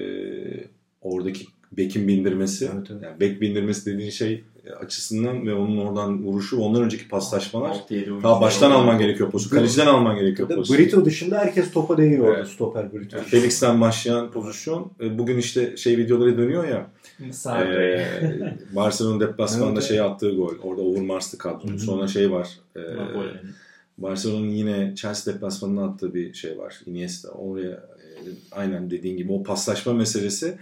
oradaki bekin bindirmesi evet, evet. yani bek bindirmesi dediğin şey açısından ve onun oradan vuruşu ondan önceki paslaşmalar daha baştan alman gerekiyor pozisyonu. Kaleciden alman gerekiyor pozisyonu. Brito dışında herkes topa değiyor evet. orada stoper Brito. Yani Felix'ten başlayan pozisyon e, bugün işte şey videoları dönüyor ya e, Barcelona deplasmanında evet, şey attığı gol. Orada Overmars'tı kadro. Sonra şey var. E, Barcelona'nın yine Chelsea deplasmanına attığı bir şey var. Iniesta. Oraya e, aynen dediğin gibi o paslaşma meselesi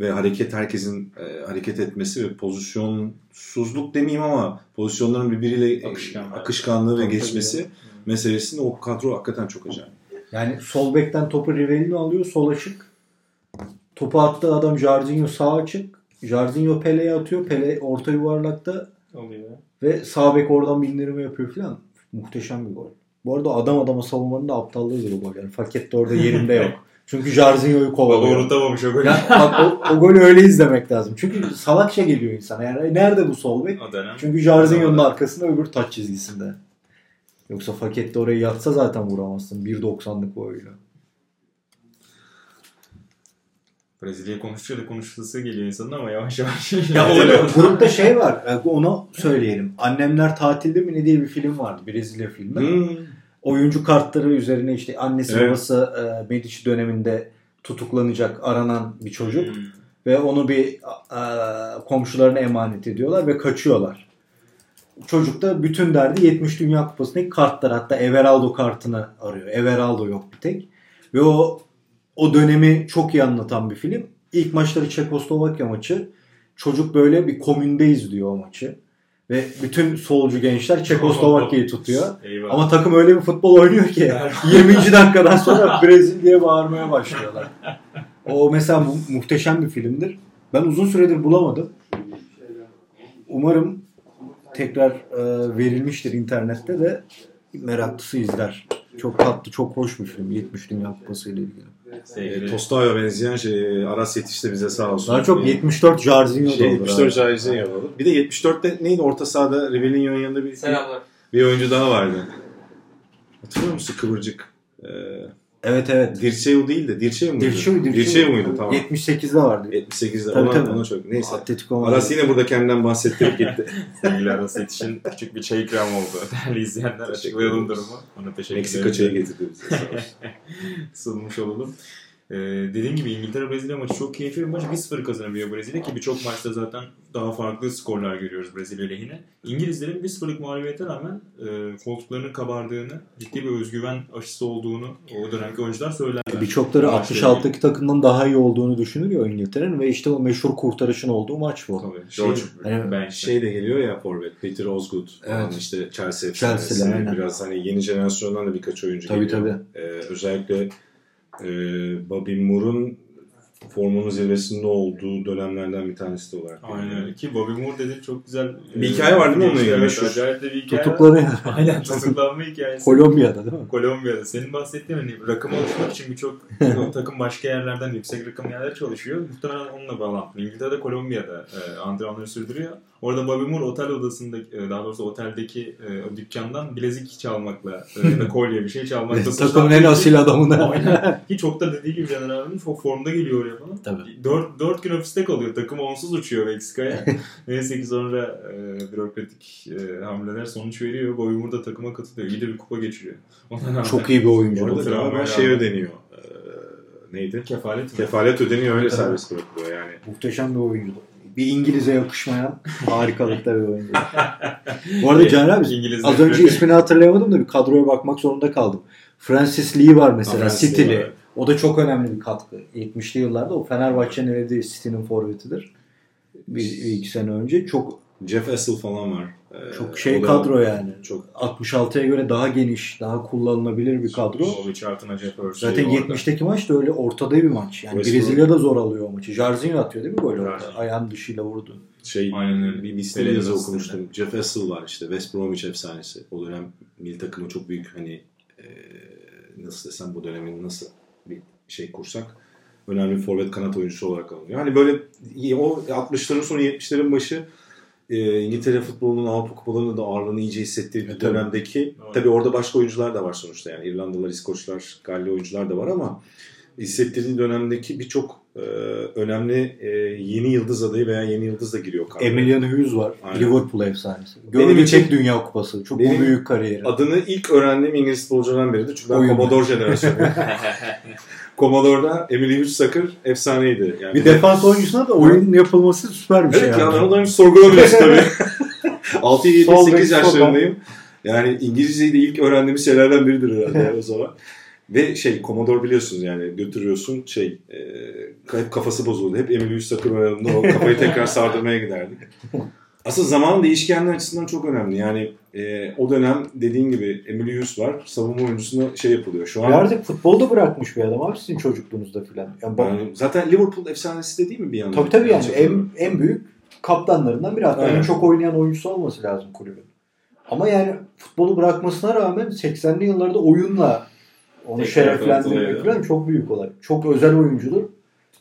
ve hareket herkesin e, hareket etmesi ve pozisyonsuzluk demeyeyim ama pozisyonların birbiriyle e, Akışkan. akışkanlığı ve Tabii, geçmesi meselesinde o kadro hakikaten çok acayip. Yani sol bekten topu Rivellino alıyor sol açık. Topu attığı adam Jarzinho sağ açık. Jarzinho Pele'ye atıyor. Pele orta yuvarlakta Oluyor. ve sağ bek oradan bindirme yapıyor falan. Muhteşem bir gol. Bu arada adam adama savunmanın da aptallığıdır o gol. Yani Faket de orada yerinde yok. Çünkü Jarzinho'yu Baba kovalıyor. unutamamış o golü. Ya bak o, o golü öyle izlemek lazım. Çünkü salakça geliyor insana. Yani nerede bu sol bek? Çünkü Jarzinho'nun arkasında öbür taç çizgisinde. Yoksa Faket de oraya yatsa zaten vuramazsın. 1.90'lık boyuyla. Brezilya konuşuyor da konuşulası geliyor insanın ama yavaş yavaş. Ya o grupta şey var. e, Onu söyleyelim. Annemler tatilde mi ne diye bir film vardı. Brezilya filmi. Hmm. Oyuncu kartları üzerine işte annesi Evet. babası e, Medici döneminde tutuklanacak aranan bir çocuk. Hmm. Ve onu bir e, komşularına emanet ediyorlar ve kaçıyorlar. Çocuk da bütün derdi 70 Dünya Kupası'ndaki kartlar. Hatta Everaldo kartını arıyor. Everaldo yok bir tek. Ve o o dönemi çok iyi anlatan bir film. İlk maçları Çekoslovakya maçı. Çocuk böyle bir komünde izliyor o maçı. Ve bütün solcu gençler Çekoslovakya'yı tutuyor. Eyvah. Ama takım öyle bir futbol oynuyor ki 20. dakikadan sonra Brezilya bağırmaya başlıyorlar. O mesela mu- muhteşem bir filmdir. Ben uzun süredir bulamadım. Umarım tekrar e, verilmiştir internette de meraklısı izler. Çok tatlı, çok hoş bir film. 70 Dünya Kupası ile ilgili. Sevgili. Tosto'ya benzeyen şey Aras yetişti bize sağ olsun. Daha çok Ee, 74 Jarzinho şey, da olur. 74 abi. Jairzinho olur. Bir de 74'te neydi orta sahada Rivellino'nun yanında bir, Selamlar. bir oyuncu daha vardı. Hatırlıyor musun kıvırcık? Ee, Evet evet. Dirceu değil de Dirceu muydu? Dirceu, Dirceu. Dirceu muydu? Tamam. 78'de vardı. 78'de Tabii, ona, tabii. ona çok. Neyse. Atletico Aras yine burada kendinden bahsettirip gitti. Sevgili Aras Yetiş'in küçük bir çay ikram oldu. Değerli izleyenler açıklayalım durumu. Ona teşekkür Meksika ederiz. çayı getirdi bize sunmuş olalım. Ee, dediğim gibi İngiltere-Brezilya maçı çok keyifli bir maç. 1-0 kazanabiliyor Brezilya ki birçok maçta zaten daha farklı skorlar görüyoruz Brezilya lehine. İngilizlerin 1-0'lık mağlubiyete rağmen e, koltuklarının kabardığını, ciddi bir özgüven aşısı olduğunu o dönemki oyuncular söylerler. Birçokları Maçla 66'daki takımdan daha iyi olduğunu düşünülüyor İngiltere'nin ve işte o meşhur kurtarışın olduğu maç bu. Tabii. Şey, George hani Bench. Şey de geliyor ya forvet. Peter Osgood. Evet. işte Chelsea aynen. Biraz hani yeni jenerasyondan da birkaç oyuncu Tabii, geliyor. tabii. Ee, özellikle e, Bobby Moore'un formunun zirvesinde olduğu dönemlerden bir tanesi de olarak. Aynen öyle. Ki Bobby Moore dedi çok güzel. Bir hikaye var değil mi onunla ilgili meşhur? acayip de bir hikaye var. Tutuklanıyor. Aynen tutuklanma hikayesi. Kolombiya'da değil mi? Kolombiya'da. Senin bahsettiğin hani rakıma alışmak için birçok takım başka yerlerden yüksek rakım yerlere çalışıyor. Muhtemelen onunla bağlantılı. İngiltere'de Kolombiya'da e, antrenmanları sürdürüyor. Orada Bobby Moore otel odasında, e, daha doğrusu oteldeki e, o dükkandan bilezik çalmakla e, ya da kolye bir şey çalmakla Takımın en asil adamını. Aynen. Ki çok da dediği gibi Caner abinin çok formda geliyor oraya falan. Tabii. Dört, dört gün ofiste kalıyor. Takım onsuz uçuyor Meksika'ya. Neyse ki sonra e, bürokratik e, hamleler sonuç veriyor. Bobby Moore da takıma katılıyor. İyi de bir kupa geçiriyor. Çok iyi bir oyuncu. Orada ya. şey ödeniyor. Ee, neydi? kefalet mi? Kefalet ödeniyor öyle serbest bırakılıyor yani. Muhteşem bir oyuncu. Bir İngiliz'e yakışmayan harikalıkta bir oyuncu. Bu arada Caner abi İngiliz az önce ismini hatırlayamadım da bir kadroya bakmak zorunda kaldım. Francis Lee var mesela City'li. O da çok önemli bir katkı. 70'li yıllarda o Fenerbahçe'nin verdiği City'nin forvetidir. Bir, bir iki sene önce çok Jeff Essel falan var. Ee, çok şey da kadro yani. Çok 66'ya göre daha geniş, daha kullanılabilir bir kadro. Movic artına Jeff Hurst'ü Zaten orada. 70'teki maç da öyle ortada bir maç. Yani West Brezilya da zor alıyor o maçı. Jarzinho atıyor değil mi gol orada? Ayağın dışıyla vurdu. şey Aynen öyle. bir liste Pele'nin yazı listesinde. okumuştum. Jeff Essel var işte West Bromwich efsanesi. O dönem milli takımı çok büyük hani e, nasıl desem bu dönemin nasıl bir şey kursak önemli forvet kanat oyuncusu olarak alınıyor. Hani böyle o 60'ların sonu 70'lerin başı e, İngiltere futbolunun Avrupa kupalarında da ağırlığını iyice hissettiği bir E, tabii. dönemdeki Doğru. tabii orada başka oyuncular da var sonuçta yani İrlandalılar, İskoçlar, Galli oyuncular da var ama hissettirdiği dönemdeki birçok e, önemli e, yeni yıldız adayı veya yeni yıldız da giriyor kadroya. Emilian Hughes var. Aynen. Liverpool efsanesi. Tek dünya kupası. Çok Benim- büyük kariyeri. Adını ilk öğrendiğim İngiliz futbolculardan biridir. Çünkü ben Oyun. Commodore jenerasyonuyum. Commodore'da Emily Hughes efsaneydi. Yani Bir defans oyuncusuna da oyunun yapılması süper bir şey. Evet ya yani. ben onları hiç sorgulamıyorsun tabii. 6-7-8 Sol bek, yaşlarındayım. Yani İngilizceyi de ilk öğrendiğimiz şeylerden biridir herhalde o zaman. Ve şey Commodore biliyorsunuz yani götürüyorsun şey e, hep kafası bozuldu. Hep Emily Yüzsakır oynadığında o kafayı tekrar sardırmaya giderdik. Asıl zaman değişkenliği açısından çok önemli. Yani e, o dönem dediğin gibi Emily Hughes var. Savunma oyuncusuna şey yapılıyor. Şu an artık futbolu da bırakmış bir adam abi sizin çocukluğunuzda filan. Yani bak- yani zaten Liverpool efsanesi de değil mi bir yandan? tabii tabii yani en, en büyük kaptanlarından biri. Hatta en çok oynayan oyuncusu olması lazım kulübün. Ama yani futbolu bırakmasına rağmen 80'li yıllarda oyunla onu Tekrar şereflendirmek falan çok büyük olay. Çok özel oyuncudur.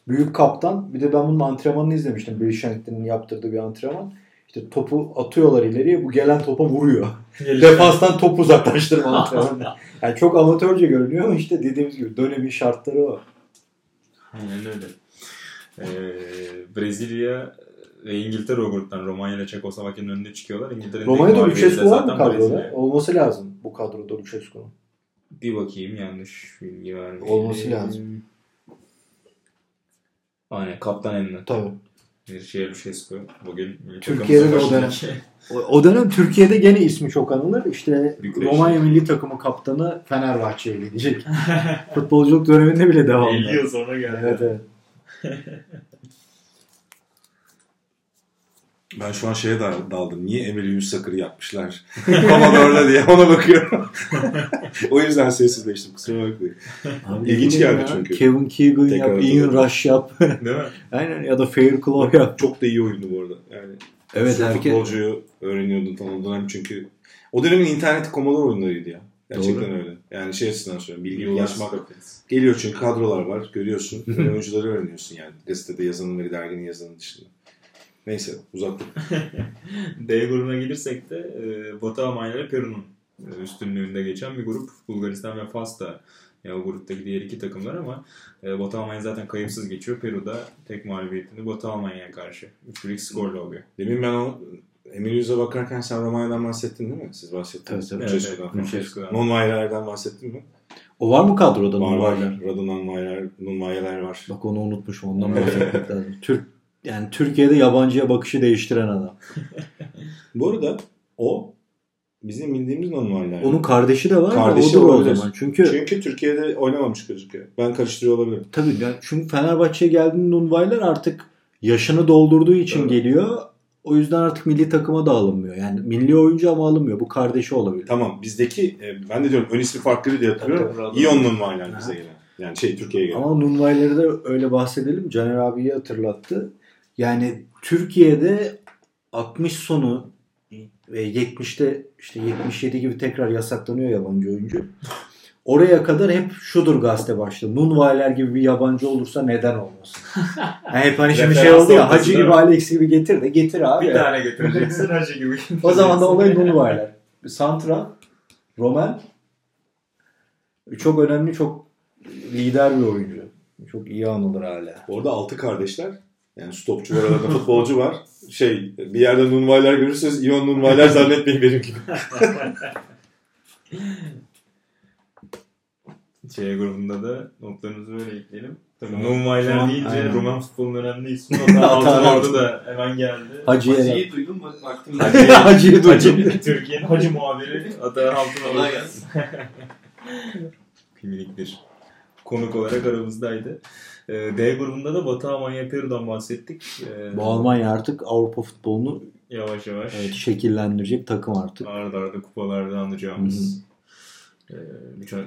Büyük kaptan. Bir de ben bunun antrenmanını izlemiştim. Bill Shanklin'in yaptırdığı bir antrenman. İşte topu atıyorlar ileriye. Bu gelen topa vuruyor. Defanstan topu uzaklaştırma antrenmanı. Yani çok amatörce görünüyor ama işte dediğimiz gibi dönemin şartları o. Aynen öyle. Ee, Brezilya ve İngiltere o gruptan Romanya ile Çekoslovakya'nın önünde çıkıyorlar. İngiltere'nin Romanya'da Lucescu var mı kadroda? Brezilya. Olması lazım bu kadroda Lucescu'nun. Bir bakayım yanlış bilgi vermeyeyim. Olması lazım. Aynen kaptan Enna. Tabii. Bir şey Lucescu. Bugün milli Türkiye'de de o dönem. O, dönem Türkiye'de gene ismi çok anılır. İşte Bükreş. Romanya milli takımı kaptanı Fenerbahçe'ye gidecek. Futbolculuk döneminde bile devam 50 eder. yıl sonra geldi. Evet evet. Ben şu an şeye dal- daldım. Niye Emily Yüzsakır'ı yapmışlar? Commodore'da diye ona bakıyorum. o yüzden sessizleştim. Kusura bakmayın. Abi İlginç geldi ya, çünkü. Kevin Keegan Tekrar yap, Ian. Rush yap. Değil mi? Aynen ya da Fairclough yap. Çok da iyi oyundu bu arada. Yani Evet herkes. futbolcuyu öğreniyordun falan o dönem çünkü o dönemin interneti Commodore oyunlarıydı ya. Gerçekten Doğru. öyle. Yani şey açısından söylüyorum. Bilgi ulaşmak geliyor çünkü kadrolar var. Görüyorsun. Oyuncuları öğreniyorsun yani. Gazetede yazanın ve derginin yazanın dışında. Neyse uzattık. D grubuna gelirsek de e, Batı Almanya ile Peru'nun e, üstünlüğünde geçen bir grup. Bulgaristan ve Fas da ya o gruptaki diğer iki takımlar ama e, Batı Almanya zaten kayıpsız geçiyor. Peru da tek mağlubiyetini Batı Almanya'ya karşı 3-1 skorla oluyor. Demin ben o Emil Yüz'e bakarken sen Romanya'dan bahsettin değil mi? Siz bahsettiniz. Tabii, tabii. Lucescu'dan. Non-Weiler'den bahsettin mi? O var mı kadroda Var var. Nurbaylar? Radon Non-Weiler, Non-Weiler var. Bak onu unutmuşum. Ondan bahsetmek lazım. Türk yani Türkiye'de yabancıya bakışı değiştiren adam. Bu arada o bizim bildiğimiz Non-Weiler. Onun kardeşi de var Kardeşi da odur o zaman. Çünkü Çünkü Türkiye'de oynamamış gözüküyor. Ben karıştırıyor olabilirim. Tabii yani çünkü Fenerbahçe'ye geldiğinde Nunvaylar artık yaşını doldurduğu için Evet. geliyor. O yüzden artık milli takıma da alınmıyor. Yani milli oyuncu ama alınmıyor. Bu kardeşi olabilir. Tamam bizdeki e, ben de diyorum ön ismi farklıydı diye hatırlıyorum. Tabii. İyon Non-Weiler bize gelen. Yani şey Türkiye'ye gelen. Ama Nunvayları da öyle bahsedelim. Caner abiyi hatırlattı. Yani Türkiye'de 60 sonu ve 70'te işte 77 gibi tekrar yasaklanıyor yabancı oyuncu. Oraya kadar hep şudur gazete başlığı. Nunvayler gibi bir yabancı olursa neden olmasın? Yani hep hani şimdi şey oldu ya Hacı gibi? Alex gibi getir de getir abi. Bir tane getireceksin Hacı gibi. O zaman da olay Nunvayler. Santra, Roman çok önemli, çok lider bir oyuncu. Çok iyi anılır hala. Orada altı kardeşler. Yani stopçu var arada futbolcu var. Şey bir yerde Nunvayler görürseniz İyon Nunvayler zannetmeyin benim gibi. C grubunda da notlarımızı böyle ekleyelim. Tabii Tamam. Tamam, deyince aynen. Roman futbolunun önemli ismi. Hatta Altın. Ordu da hemen geldi. Hacı'ya Hacı'yı duydum mu? Baktım. Hacı, Hacı'yı duydum. Hacı, Türkiye'nin hacı muhabiri Atan Altın gelsin. Minik bir konuk olarak aramızdaydı. Ee, D grubunda da Batı Almanya Peru'dan bahsettik. Ee, Bu Almanya artık Avrupa futbolunu Yavaş yavaş evet, şekillendirecek takım artık. arda arda kupalarda anlayacağımız. Ee,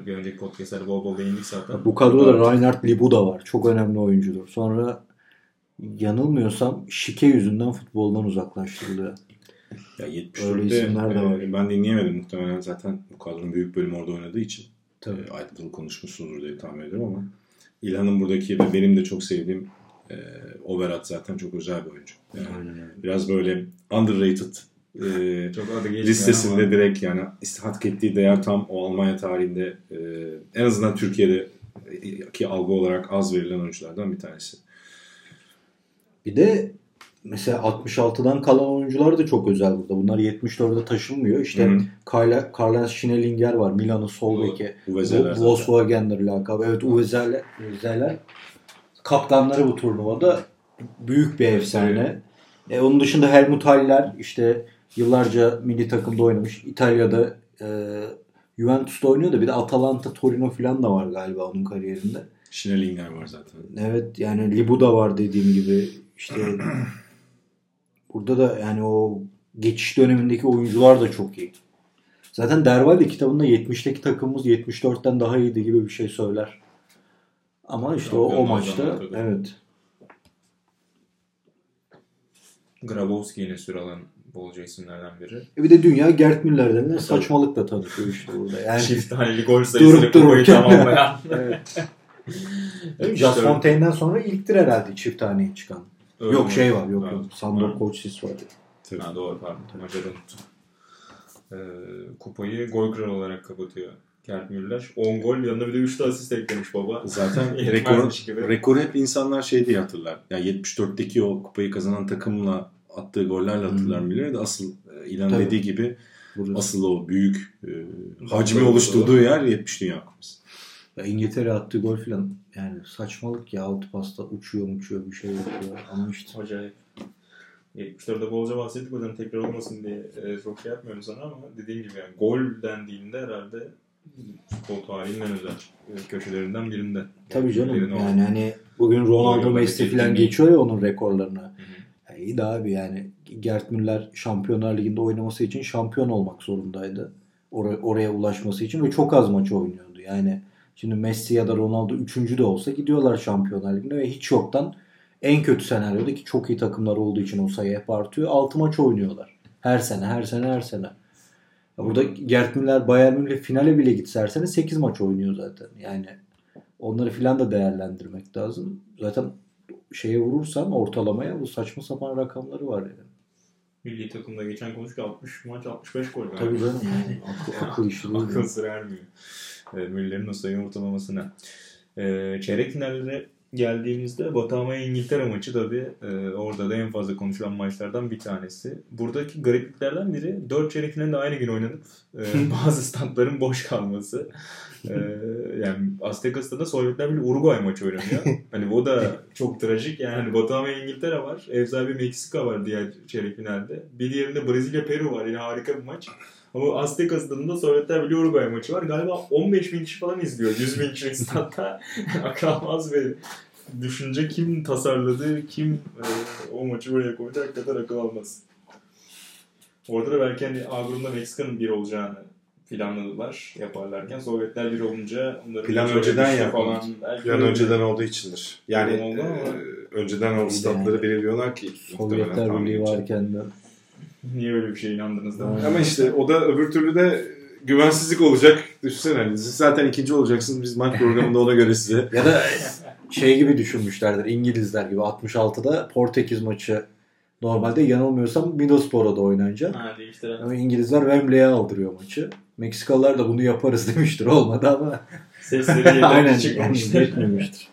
bir önceki podcastlerde bol bol değindik zaten. Bu kadroda Reinhard Libu da var. Çok önemli oyuncudur. Sonra yanılmıyorsam şike yüzünden futboldan uzaklaştırılıyor. Ya Öyle 74'te isimler de var. e, ben dinleyemedim muhtemelen zaten bu kadronun büyük bölümü orada oynadığı için. Tabii. E, ayrıntılı konuşmuşsunuzdur diye tahmin ediyorum ama İlhan'ın buradaki ve benim de çok sevdiğim e, Overat zaten çok özel bir oyuncu. Yani Aynen öyle. biraz böyle underrated e, Çok adı listesinde ama- direkt yani hak ettiği değer tam o Almanya tarihinde e, en azından Türkiye'de e, ki algı olarak az verilen oyunculardan bir tanesi. Bir de mesela 66'dan kalan oyuncular da çok özel burada. Bunlar 74'e taşınmıyor. İşte. Karla, Karl Schnellinger var. Milan'ın sol beki. Volkswagen'dir lakabı. Evet Uvezeler, Uvezeler kaptanları bu turnuvada büyük bir efsane. E, onun dışında Helmut Haller işte Yıllarca milli takımda oynamış. İtalya'da e, Juventus'ta oynuyor da bir de Atalanta, Torino falan da var galiba onun kariyerinde. Schnellinger var zaten. Evet yani Libu da var dediğim gibi. İşte burada da yani o geçiş dönemindeki oyuncular da çok iyi. Zaten Dervalde kitabında 70'teki takımımız 74'ten daha iyiydi gibi bir şey söyler. Ama işte o, o maçta evet. Grabowski yine süre alan bolca isimlerden biri. E bir de dünya Gert Müller denilen saçmalıkla tanışıyor işte burada. Yani Çift taneli gol sayısıyla kupayı tamamlayan. evet. İşte Fontaine'den sonra ilktir herhalde çift taneye çıkan. Öyle yok mi? şey var yok yok. Sandor var. Kocsis var. Tabii. Ha, doğru pardon. Macar'ı unuttum. Ee, kupayı gol kralı olarak kapatıyor. Gerd Müller. 10 gol yanına bir de 3 de asist eklemiş baba. Zaten rekor, gibi. rekoru hep insanlar şey diye hatırlar. Yani 74'teki o kupayı kazanan takımla attığı gollerle hatırlar Müller'i de asıl e, İlan Tabii. dediği gibi Burası. asıl o büyük e, hacmi oluşturduğu yer 70 Dünya Kupası. Ya İngiltere attığı gol falan yani saçmalık ya altı pasta uçuyor uçuyor bir şey yapıyor ama işte Acayip. 74'de bolca bahsettik yüzden tekrar olmasın diye e, çok şey yapmıyorum sana ama dediğim gibi yani gol dendiğinde herhalde futbol tarihinin en özel e, köşelerinden birinde. tabii canım Birinin yani hani bugün Ronaldo Messi falan geçiyor ya onun rekorlarını. Hı hı. Ya iyi de abi yani Gert Müller Şampiyonlar Ligi'nde oynaması için şampiyon olmak zorundaydı. Oraya, oraya ulaşması için ve çok az maç oynuyordu. Yani şimdi Messi ya da Ronaldo üçüncü de olsa gidiyorlar Şampiyonlar Ligi'ne ve hiç yoktan en kötü senaryoda ki çok iyi takımlar olduğu için o sayı hep artıyor. 6 maç oynuyorlar. Her sene, her sene, her sene. Burada Gert Müller Bayern Münih finale bile gitse her sene 8 maç oynuyor zaten. Yani onları filan da değerlendirmek lazım. Zaten şeye vurursan ortalamaya bu saçma sapan rakamları var yani. Milli takımda geçen konuştuk 60 maç 65 gol. Tabii canım yani akıl, akıl işi. Akıl sır ermiyor. E, Müller'in o sayı ortalamasına. E, çeyrek finallere geldiğimizde Batamaya İngiltere maçı tabii e, orada da en fazla konuşulan maçlardan bir tanesi. Buradaki garipliklerden biri 4 çeyrek finalde aynı gün oynanıp e, bazı statların boş kalması. E, yani Azteca Stadı'nda Sovyetler Birliği Uruguay maçı oynanıyor. Hani o da çok trajik. Yani hani Batamaya İngiltere var. Ev sahibi Meksika var diğer çeyrek finalde. Bir diğerinde Brezilya Peru var. Yine harika bir maç. Ama Azteca stadında Sovyetler Birliği Uruguay maçı var. Galiba 15 bin kişi falan izliyor. 100 bin kişilik statta. Akıl almaz bir düşünce kim tasarladı, kim e, o maçı buraya koydu hakikaten akıl almaz. Orada da belki hani A grubunda Meksika'nın bir olacağını planladılar yaparlarken. Sovyetler bir olunca onların Plan önceden yapıldı. Belki Plan önceden olduğu içindir. Yani e, önceden o statları belirliyorlar ki Sovyetler Birliği varken de Niye böyle bir şeye inandınız da? Ama işte o da öbür türlü de güvensizlik olacak. Düşünsene siz zaten ikinci olacaksınız. Biz maç programında ona göre size. ya da şey gibi düşünmüşlerdir İngilizler gibi 66'da Portekiz maçı normalde yanılmıyorsam Middlesbrough'da oynanacak. Ha. Ama İngilizler Wembley'e aldırıyor maçı. Meksikalılar da bunu yaparız demiştir. Olmadı ama Sesleri yani çıkmamıştır. yetmemiştir.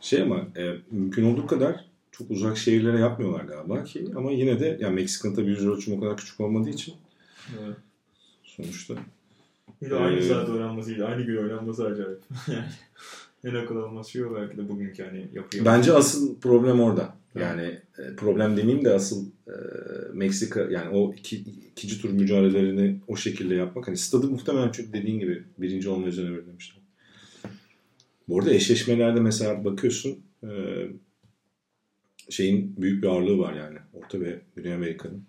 Şey ama e, mümkün olduğu kadar çok uzak şehirlere yapmıyorlar galiba ki. Ama yine de yani Meksika'nın tabii yüz ölçümü o kadar küçük olmadığı için Evet. sonuçta. Bir de aynı Ee, saat oynanmasıyla aynı gün oynanması acayip. yani en akıl almaz şey o belki de bugünkü hani yapıyor. Bence asıl problem orada. Yani e, problem demeyeyim de asıl e, Meksika yani o iki, ikinci tur mücadelelerini o şekilde yapmak. Hani stadı muhtemelen çünkü dediğin gibi birinci olma üzerine belirlemişler. Bu arada eşleşmelerde mesela bakıyorsun e, şeyin büyük bir ağırlığı var yani. Orta ve Güney Amerika'nın.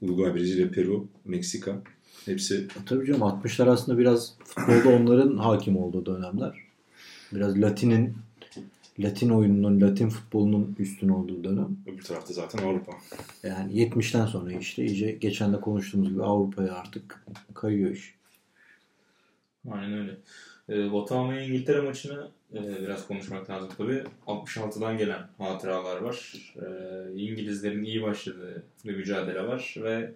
Uruguay, Brezilya, Peru, Meksika. Hepsi Tabii canım 60'lar aslında biraz futbolda onların hakim olduğu dönemler. Biraz Latin'in Latin oyununun, Latin futbolunun üstün olduğu dönem. öbür tarafta zaten Avrupa. Yani 70'ten sonra işte iyice geçen de konuştuğumuz gibi Avrupa'ya artık kayıyor iş. Aynen öyle. E, Vatama İngiltere maçını e, biraz konuşmak lazım tabii. 66'dan gelen hatıralar var. E, İngilizlerin iyi başladığı bir mücadele var ve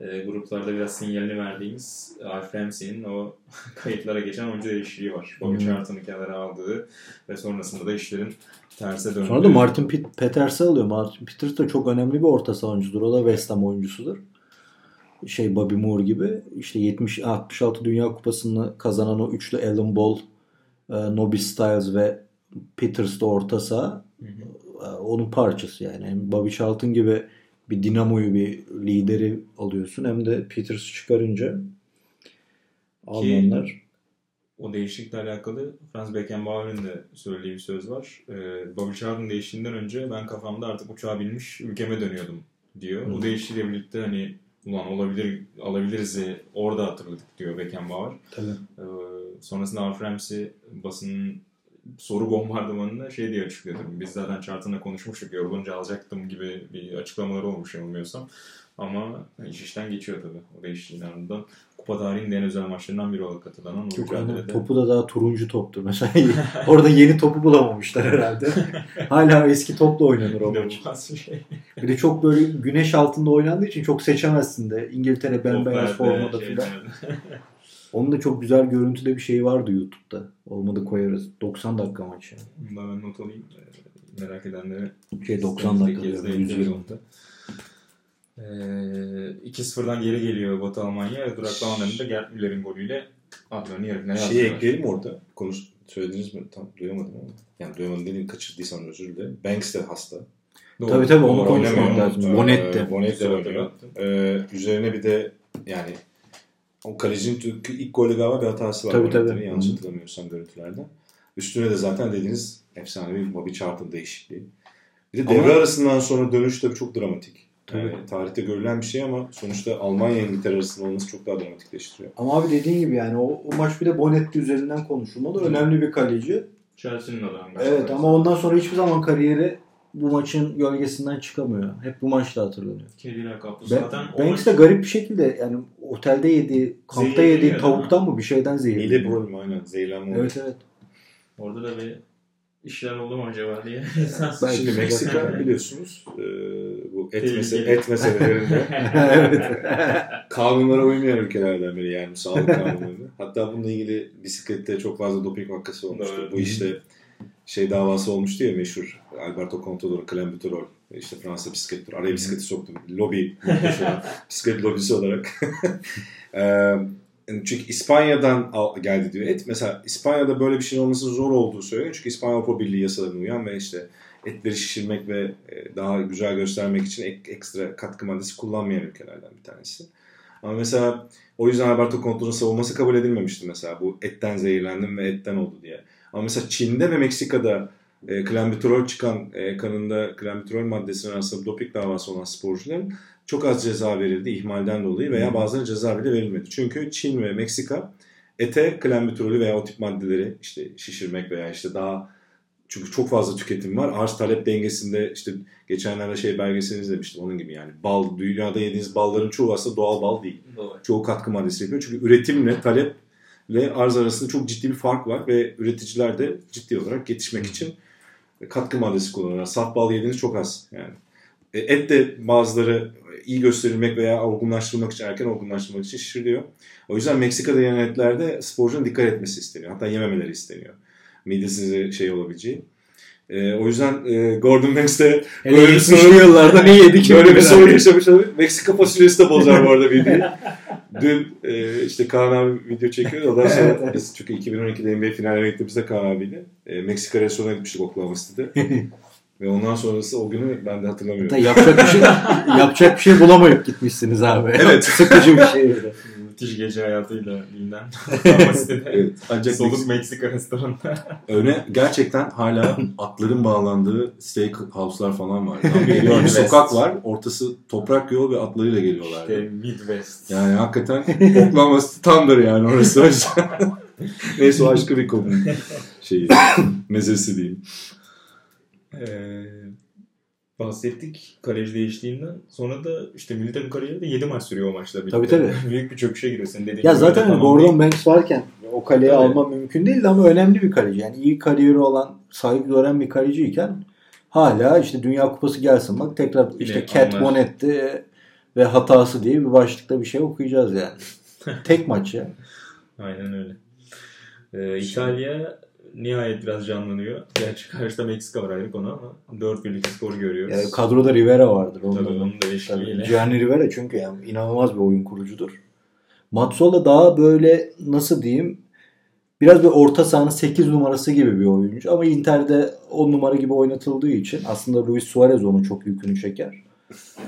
e, gruplarda biraz sinyalini verdiğimiz Alf Ramsey'nin o kayıtlara geçen oyuncu değişikliği var. Bobby Hmm. Charlton'ı kenara aldığı ve sonrasında da işlerin terse döndüğü. Sonra da Martin Pet- Peters'i alıyor. Martin Peters de çok önemli bir orta savunucudur. O da West Ham oyuncusudur. Şey Bobby Moore gibi. İşte 70 66 Dünya Kupası'nı kazanan o üçlü Alan Ball, e, Nobby Stiles ve Peters de orta saha. E, Onun parçası yani. yani Bobby Charlton gibi bir dinamoyu bir lideri alıyorsun hem de Peters çıkarınca Almanlar o değişiklikle alakalı Franz Beckenbauer'in de söylediği bir söz var. Ee, Bobby Charlton değiştiğinden önce ben kafamda artık uçağa binmiş ülkeme dönüyordum diyor. Hı. O değişiklikle birlikte hani ulan olabilir alabiliriz orada hatırladık diyor Beckenbauer. Tabii. Ee, sonrasında Alf Ramsey basının soru bombardımanında şey diye açıklıyordu. Biz zaten Charlton'la konuşmuştuk yorulunca alacaktım gibi bir açıklamaları olmuş yanılmıyorsam. Ama iş işten geçiyor tabii. O değişikliğin ardından kupa tarihinin en özel maçlarından biri olarak katılan Çok mücadelede. Topu da daha turuncu toptu. Mesela orada yeni topu bulamamışlar herhalde. Hala eski topla oynanır o maç. Şey. Bir de çok böyle güneş altında oynandığı için çok seçemezsin de. İngiltere bembeyaz formada filan. Onun da çok güzel görüntüde bir şey vardı YouTube'da. Olmadı koyarız. 90 dakika maç yani. Bundan ben not alayım. Merak edenlere. Şey 90 dakika. 120'de. Ee, 2-0'dan geri geliyor Batı Almanya. Duraklamalarında Gerd Müller'in golüyle adlarını yarı finale Şeyi ekleyelim orada. Konuş söylediniz mi? Tam duyamadım ama. Yani duyamadım dediğim kaçırdıysam özür dilerim. Banks de hasta. Doğru. Tabii tabii onu konuşmak lazım. Bonet de. Bonet de oynuyor. Ee, üzerine bir de yani o kalecinin ilk golü galiba bir hatası var. Tabii tabii. Yanlış hatırlamıyorsam görüntülerde. Üstüne de zaten dediğiniz efsane bir Bobby Charlton değişikliği. Bir de devre ama... arasından sonra dönüş tabii çok dramatik. Yani tarihte görülen bir şey ama sonuçta Almanya İngiltere arasında olması çok daha dramatikleştiriyor. Ama abi dediğin gibi yani o, o maç bir de Bonetti üzerinden konuşulmalı. Önemli bir kaleci. Chelsea'nin adamı. Evet ama ondan sonra hiçbir zaman kariyeri bu maçın gölgesinden çıkamıyor. Hep bu maçta hatırlanıyor. Kedi lakaplı zaten. Banks de garip bir şekilde yani otelde yediği, kampta yediği tavuktan mı bir şeyden zehirli. Mide problemi aynen. Zehirlenme Evet evet. Orada da bir işler oldu mu acaba diye. Şimdi Meksika biliyorsunuz e, bu et, mese et meselelerinde kanunlara uymayan ülkelerden biri yani sağlık kanunlarında. Hatta bununla ilgili bisiklette çok fazla doping vakası olmuştu. Evet. Bu işte şey davası olmuştu ya meşhur Alberto Contador, Clenbuterol işte Fransa bisiklet araya bisikleti soktum. Lobi bisiklet lobisi olarak. çünkü İspanya'dan geldi diyor et. Mesela İspanya'da böyle bir şeyin olması zor olduğu söyleniyor. Çünkü İspanya Avrupa Birliği yasalarına uyan ve işte etleri şişirmek ve e, daha güzel göstermek için ek, ekstra katkı maddesi kullanmayan ülkelerden bir tanesi. Ama mesela o yüzden Alberto Contador'un savunması kabul edilmemişti mesela bu etten zehirlendim ve etten oldu diye. Ama mesela Çin'de ve Meksika'da e, klambitrol çıkan e, kanında klambitrol maddesinin aslında doping davası olan sporcuların çok az ceza verildi ihmalden dolayı veya bazen ceza bile verilmedi. Çünkü Çin ve Meksika ete klambitrolü veya o tip maddeleri işte şişirmek veya işte daha çünkü çok fazla tüketim var. Arz talep dengesinde işte geçenlerde şey belgeselini izlemiştim onun gibi yani. Bal, dünyada yediğiniz balların çoğu aslında doğal bal değil. Doğru. Çoğu katkı maddesi yapıyor. Çünkü üretimle talep ve arz arasında çok ciddi bir fark var ve üreticiler de ciddi olarak yetişmek için katkı maddesi kullanıyorlar. Saf bal yediğiniz çok az yani. E, et de bazıları iyi gösterilmek veya olgunlaştırmak için erken olgunlaştırmak için şişiriliyor. O yüzden Meksika'da yenen etlerde sporcunun dikkat etmesi isteniyor. Hatta yememeleri isteniyor. Midesinde şey olabileceği. E, o yüzden e, Gordon Banks de böyle bir soru yıllarda ne yedik? Böyle bir soru yaşamış olabilir. Meksika fasulyesi de bozar bu arada videoyu. Dün e, işte Kaan abi video çekiyordu. Ondan sonra evet, biz çünkü 2012'de NBA finaline gittiğimizde Kaan abiyle e, Meksika restorana gitmiştik Oklahoma City'de. Ve ondan sonrası o günü ben de hatırlamıyorum. Yapacak bir şey yapacak bir şey bulamayıp gitmişsiniz abi. Evet. Sıkıcı bir şey. Müthiş gece hayatıyla bilinen. evet. Ancak Soluk Meksika restoranında. Öyle gerçekten hala atların bağlandığı steak house'lar falan var. Yani bir sokak var. Ortası toprak yol ve atlarıyla geliyorlar. İşte Midwest. Yani hakikaten Oklahoma tamdır yani orası. Neyse o başka bir konu. Şeyi, mezesi diyeyim. Ee, bahsettik kaleci değiştiğinden. Sonra da işte milli takım kariyeri de 7 maç sürüyor o maçla birlikte. Tabii tabii. Büyük bir çöküşe giriyor senin dediğin Ya zaten tamam Gordon değil. Banks varken o kaleyi tabii. alma mümkün değildi ama önemli bir kaleci. Yani iyi kariyeri olan, saygı gören bir kaleciyken hala işte Dünya Kupası gelsin bak tekrar işte Cat Bonnetti ve hatası diye bir başlıkta bir şey okuyacağız yani. Tek maç ya. Aynen öyle. Ee, İtalya nihayet biraz canlanıyor. Gerçi karşıda Meksika var ayrı konu ama 4 birlik skor görüyoruz. Yani kadroda Rivera vardır. Tabii onun da eşliğiyle. Gianni Rivera çünkü yani inanılmaz bir oyun kurucudur. Mazzola daha böyle nasıl diyeyim biraz bir orta sahanın 8 numarası gibi bir oyuncu ama Inter'de 10 numara gibi oynatıldığı için aslında Luis Suarez onun çok yükünü çeker.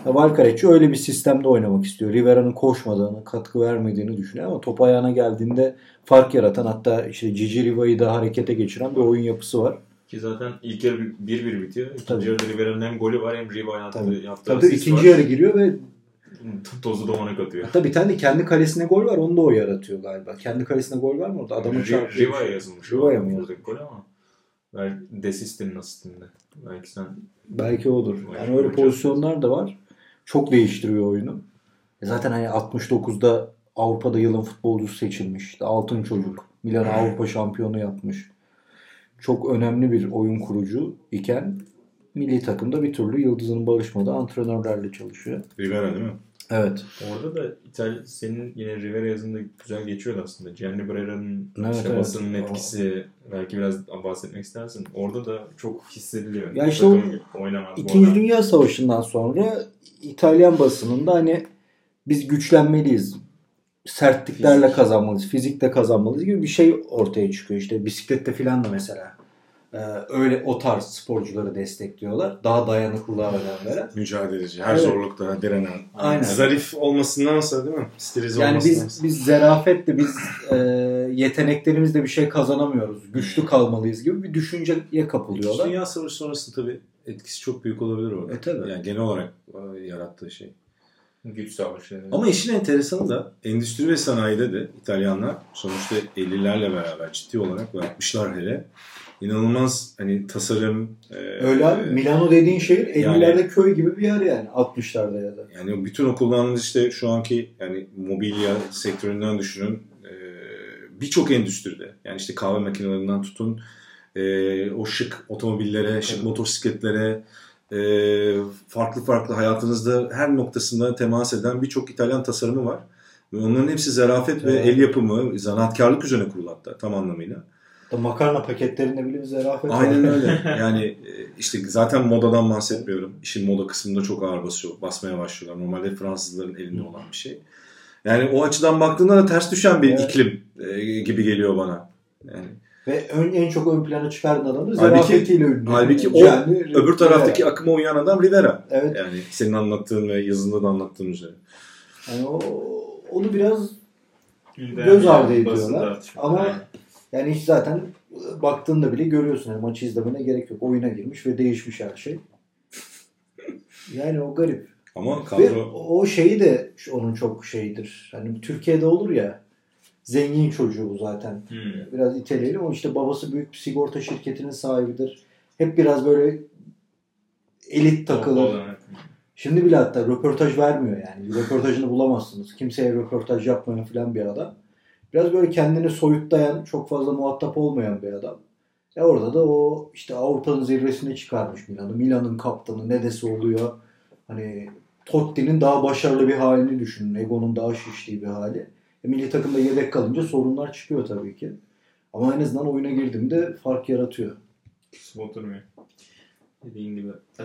Ya Valcarecci öyle bir sistemde oynamak istiyor. Rivera'nın koşmadığını, katkı vermediğini düşünüyor ama top ayağına geldiğinde fark yaratan hatta işte Cici Riva'yı da harekete geçiren bir oyun yapısı var. Ki zaten ilk yarı 1-1 bitiyor. İkinci Tabii. yarıda Rivera'nın hem golü var hem Riva yaptığı, Tabii. yaptığı Tabii ikinci var. yarı giriyor ve Tozu domana katıyor. hatta bir tane de kendi kalesine gol var. Onu da o yaratıyor galiba. Kendi kalesine gol var mı orada? Adamın çarpıyor. Riva'ya yazılmış. Riva'ya mı buradaki gol ama. Belki Desist'in asistinde. Belki sen Belki odur. Yani öyle pozisyonlar da var. Çok değiştiriyor oyunu. E Zaten hani 69'da Avrupa'da yılın futbolcusu seçilmiş. Altın çocuk. Milan Avrupa şampiyonu yapmış. Çok önemli bir oyun kurucu iken milli takımda bir türlü yıldızının barışmadığı antrenörlerle çalışıyor. Rivera değil mi? Evet. Orada da İtalya senin yine Rivera yazında güzel geçiyordu aslında. Gianni Brera'nın Evet, işte evet. basının etkisi belki biraz bahsetmek istersin. Orada da çok hissediliyor. Ya işte o İkinci. Dünya Savaşı'ndan sonra İtalyan basınında hani biz güçlenmeliyiz. Sertliklerle Fizik. kazanmalıyız. Fizikle kazanmalıyız gibi bir şey ortaya çıkıyor. İşte bisiklette filan da mesela. Ee, öyle o tarz sporcuları destekliyorlar. Daha dayanıklılığa önem veren. Mücadeleci. Her Evet. zorlukta direnen. Aynen. Zarif olmasındansa değil mi? Stilize Yani olmasındansa. biz biz zerafetle biz e, yeteneklerimizle bir şey kazanamıyoruz. Güçlü kalmalıyız gibi bir düşünceye İkinci kapılıyorlar. Dünya Savaşı sonrası tabii etkisi çok büyük olabilir orada. E, tabii. Yani genel olarak e, yarattığı şey. Güç savaşı. Ama işin enteresanı da endüstri ve sanayide de İtalyanlar sonuçta 50'lerle beraber ciddi olarak ve 60'lar hele inanılmaz hani tasarım e, Öyle abi. Milano dediğin şehir 50'lerde Yani- köy gibi bir yer yani. 60'larda ya da. yani bütün o kullandığımız işte şu anki yani mobilya sektöründen düşünün e, birçok endüstride yani işte kahve makinelerinden tutun e, o şık otomobillere, şık motosikletlere e, farklı farklı hayatınızda her noktasında temas eden birçok İtalyan tasarımı var. Ve onların hepsi zarafet ve Evet. el yapımı, zanaatkarlık üzerine kurulu hatta tam anlamıyla. Da makarna paketlerinde bile bir zarafet var. Aynen öyle. Yani e, işte zaten modadan bahsetmiyorum. İşin moda kısmında çok ağır basıyor, basmaya başlıyorlar. Normalde Fransızların elinde olan bir şey. Yani o açıdan baktığında da ters düşen bir Evet. iklim e, gibi geliyor bana. Yani Ve ön, en çok ön plana çıkaran adam da Halbuki- zarafetiyle ünlü. halbuki o Yani- öbür taraftaki akıma uyan adam Rivera. Evet. Yani senin anlattığın ve yazında da anlattığın üzere. Yani o, onu biraz göz ardı ediyorlar. Ama- Aynen. Yani hiç zaten baktığında bile görüyorsun. Yani maçı izlemene gerek yok. Oyuna girmiş ve değişmiş her şey. Yani o garip. Ama Ve kadro o şeyi de onun çok şeyidir. Hani Türkiye'de olur ya zengin çocuğu bu zaten. Hmm. Biraz iteleyelim ama işte babası büyük bir sigorta şirketinin sahibidir. Hep biraz böyle elit takılır. Şimdi bile hatta röportaj vermiyor yani. Röportajını bulamazsınız. Kimseye röportaj yapmayan falan bir adam. Biraz böyle kendini soyutlayan, çok fazla muhatap olmayan bir adam. E orada da o işte Avrupa'nın zirvesine çıkarmış Milan'ı. Milan'ın kaptanı ne dese oluyor. Hani Totti'nin daha başarılı bir halini düşünün. Ego'nun daha şiştiği bir hali. E, milli takımda yedek kalınca sorunlar çıkıyor tabii ki. Ama en azından oyuna girdiğimde fark yaratıyor. Kısmı oturmuyor. Dediğin gibi. Ee,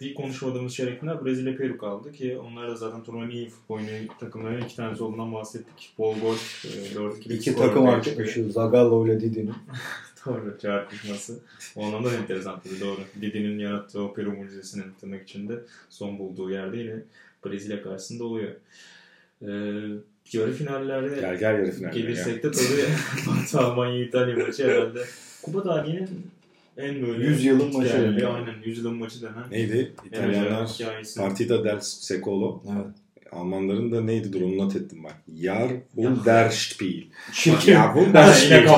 bir konuşmadığımız çeyrek final Brezilya Peru kaldı ki onlar da zaten turnuvanın iyi futbol oynayan takımların iki tanesi olduğundan bahsettik. Bol gol, e, 4-2'lik İki takım çıkıyor. arkadaşı Zagallo ile Didi'nin. Doğru çarpışması. O anlamda da enteresan tabii doğru. Didi'nin yarattığı o Peru mucizesinin tırnak içinde son bulduğu yerde yine Brezilya karşısında oluyor. Ee, yarı finallerde gel gel yarı finalde. gelirsek de tabii Batı Almanya İtalya maçı herhalde. Kupa tarihinin en böyle Yüzyılın maçı değerli. Aynen yüzyılın maçı denen. Neydi? İtalyanlar. Partita del Secolo. Evet. Almanların da neydi dur onu not ettim ben. Yar und der Spiel. Çirkin. Ya bu der Spiel.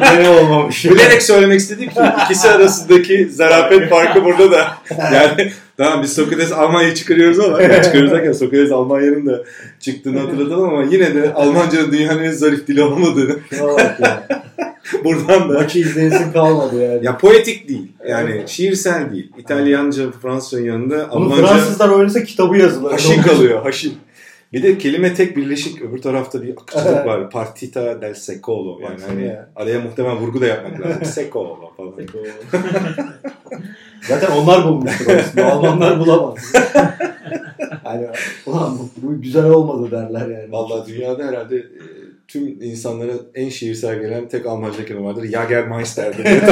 Gene olmamış. Bilerek söylemek istedim ki ikisi arasındaki zarafet farkı burada da. Yani tamam biz Sokrates Almanya'yı çıkarıyoruz ama yani çıkarıyoruz derken Sokrates Almanya'nın da çıktığını hatırlatalım ama yine de Almanca'nın dünyanın en zarif dili olmadığını buradan da Maçı izleyesin kalmadı yani. ya poetik değil. Yani şiirsel değil. İtalyanca, Fransızcanın yanında Bunu Almanca Fransızlar oynasa kitabı yazılır. haşin kalıyor. Haşin. Bir de kelime tek birleşik öbür tarafta bir akıcılık var. Partita del secolo. Yani hani ya. araya muhtemelen vurgu da yapmak lazım. Secolo falan. Zaten onlar bulmuştur aslında. Almanlar bulamaz. hani ulan bu, bu güzel olmadı derler yani. Vallahi dünyada herhalde e, tüm insanlara en şiirsel gelen tek Almanca kelime vardır. Jagermeister'dir.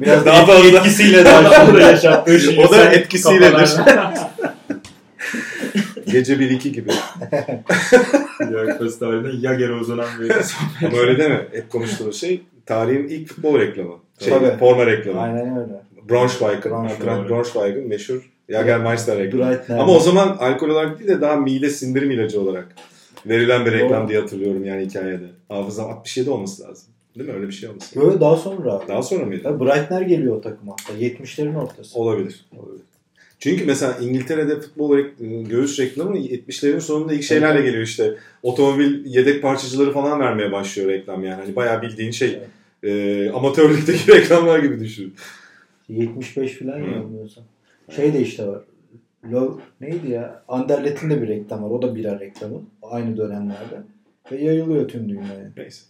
Biraz Daha fazla. etkisiyle Daha da yaşattığı O da etkisiyledir. Gece 1-2 gibi. Dünya Kupası tarihinde Yager'e uzanan bir Ama öyle deme. Hep konuştuğumuz şey tarihin ilk futbol reklamı. Şey, Tabii. forma reklamı. Aynen öyle. Braunschweig'ın, Braunschweig. Braunschweig'ın meşhur Jagermeister reklamı. Breitner. Ama o zaman alkol olarak değil de daha mide sindirim ilacı olarak verilen bir reklam Doğru. diye hatırlıyorum yani hikayede. Hafızam 67 olması lazım. Değil mi? Öyle bir şey olması. Böyle daha sonra. Daha sonra mıydı? Tabii Breitner geliyor o takıma hatta. 70'lerin ortası. Olabilir. Olabilir. Çünkü mesela İngiltere'de futbol göğüs reklamı 70'lerin sonunda ilk şeylerle geliyor işte. Otomobil yedek parçacıları falan vermeye başlıyor reklam yani. Hani bayağı bildiğin şey e, amatörlükteki reklamlar gibi düşün. 75 falan yanılmıyorsam. Şey de işte var. Lo, neydi ya? Anderlet'in de bir reklam var. O da bira reklamı. Aynı dönemlerde. Ve yayılıyor tüm dünyaya. Neyse.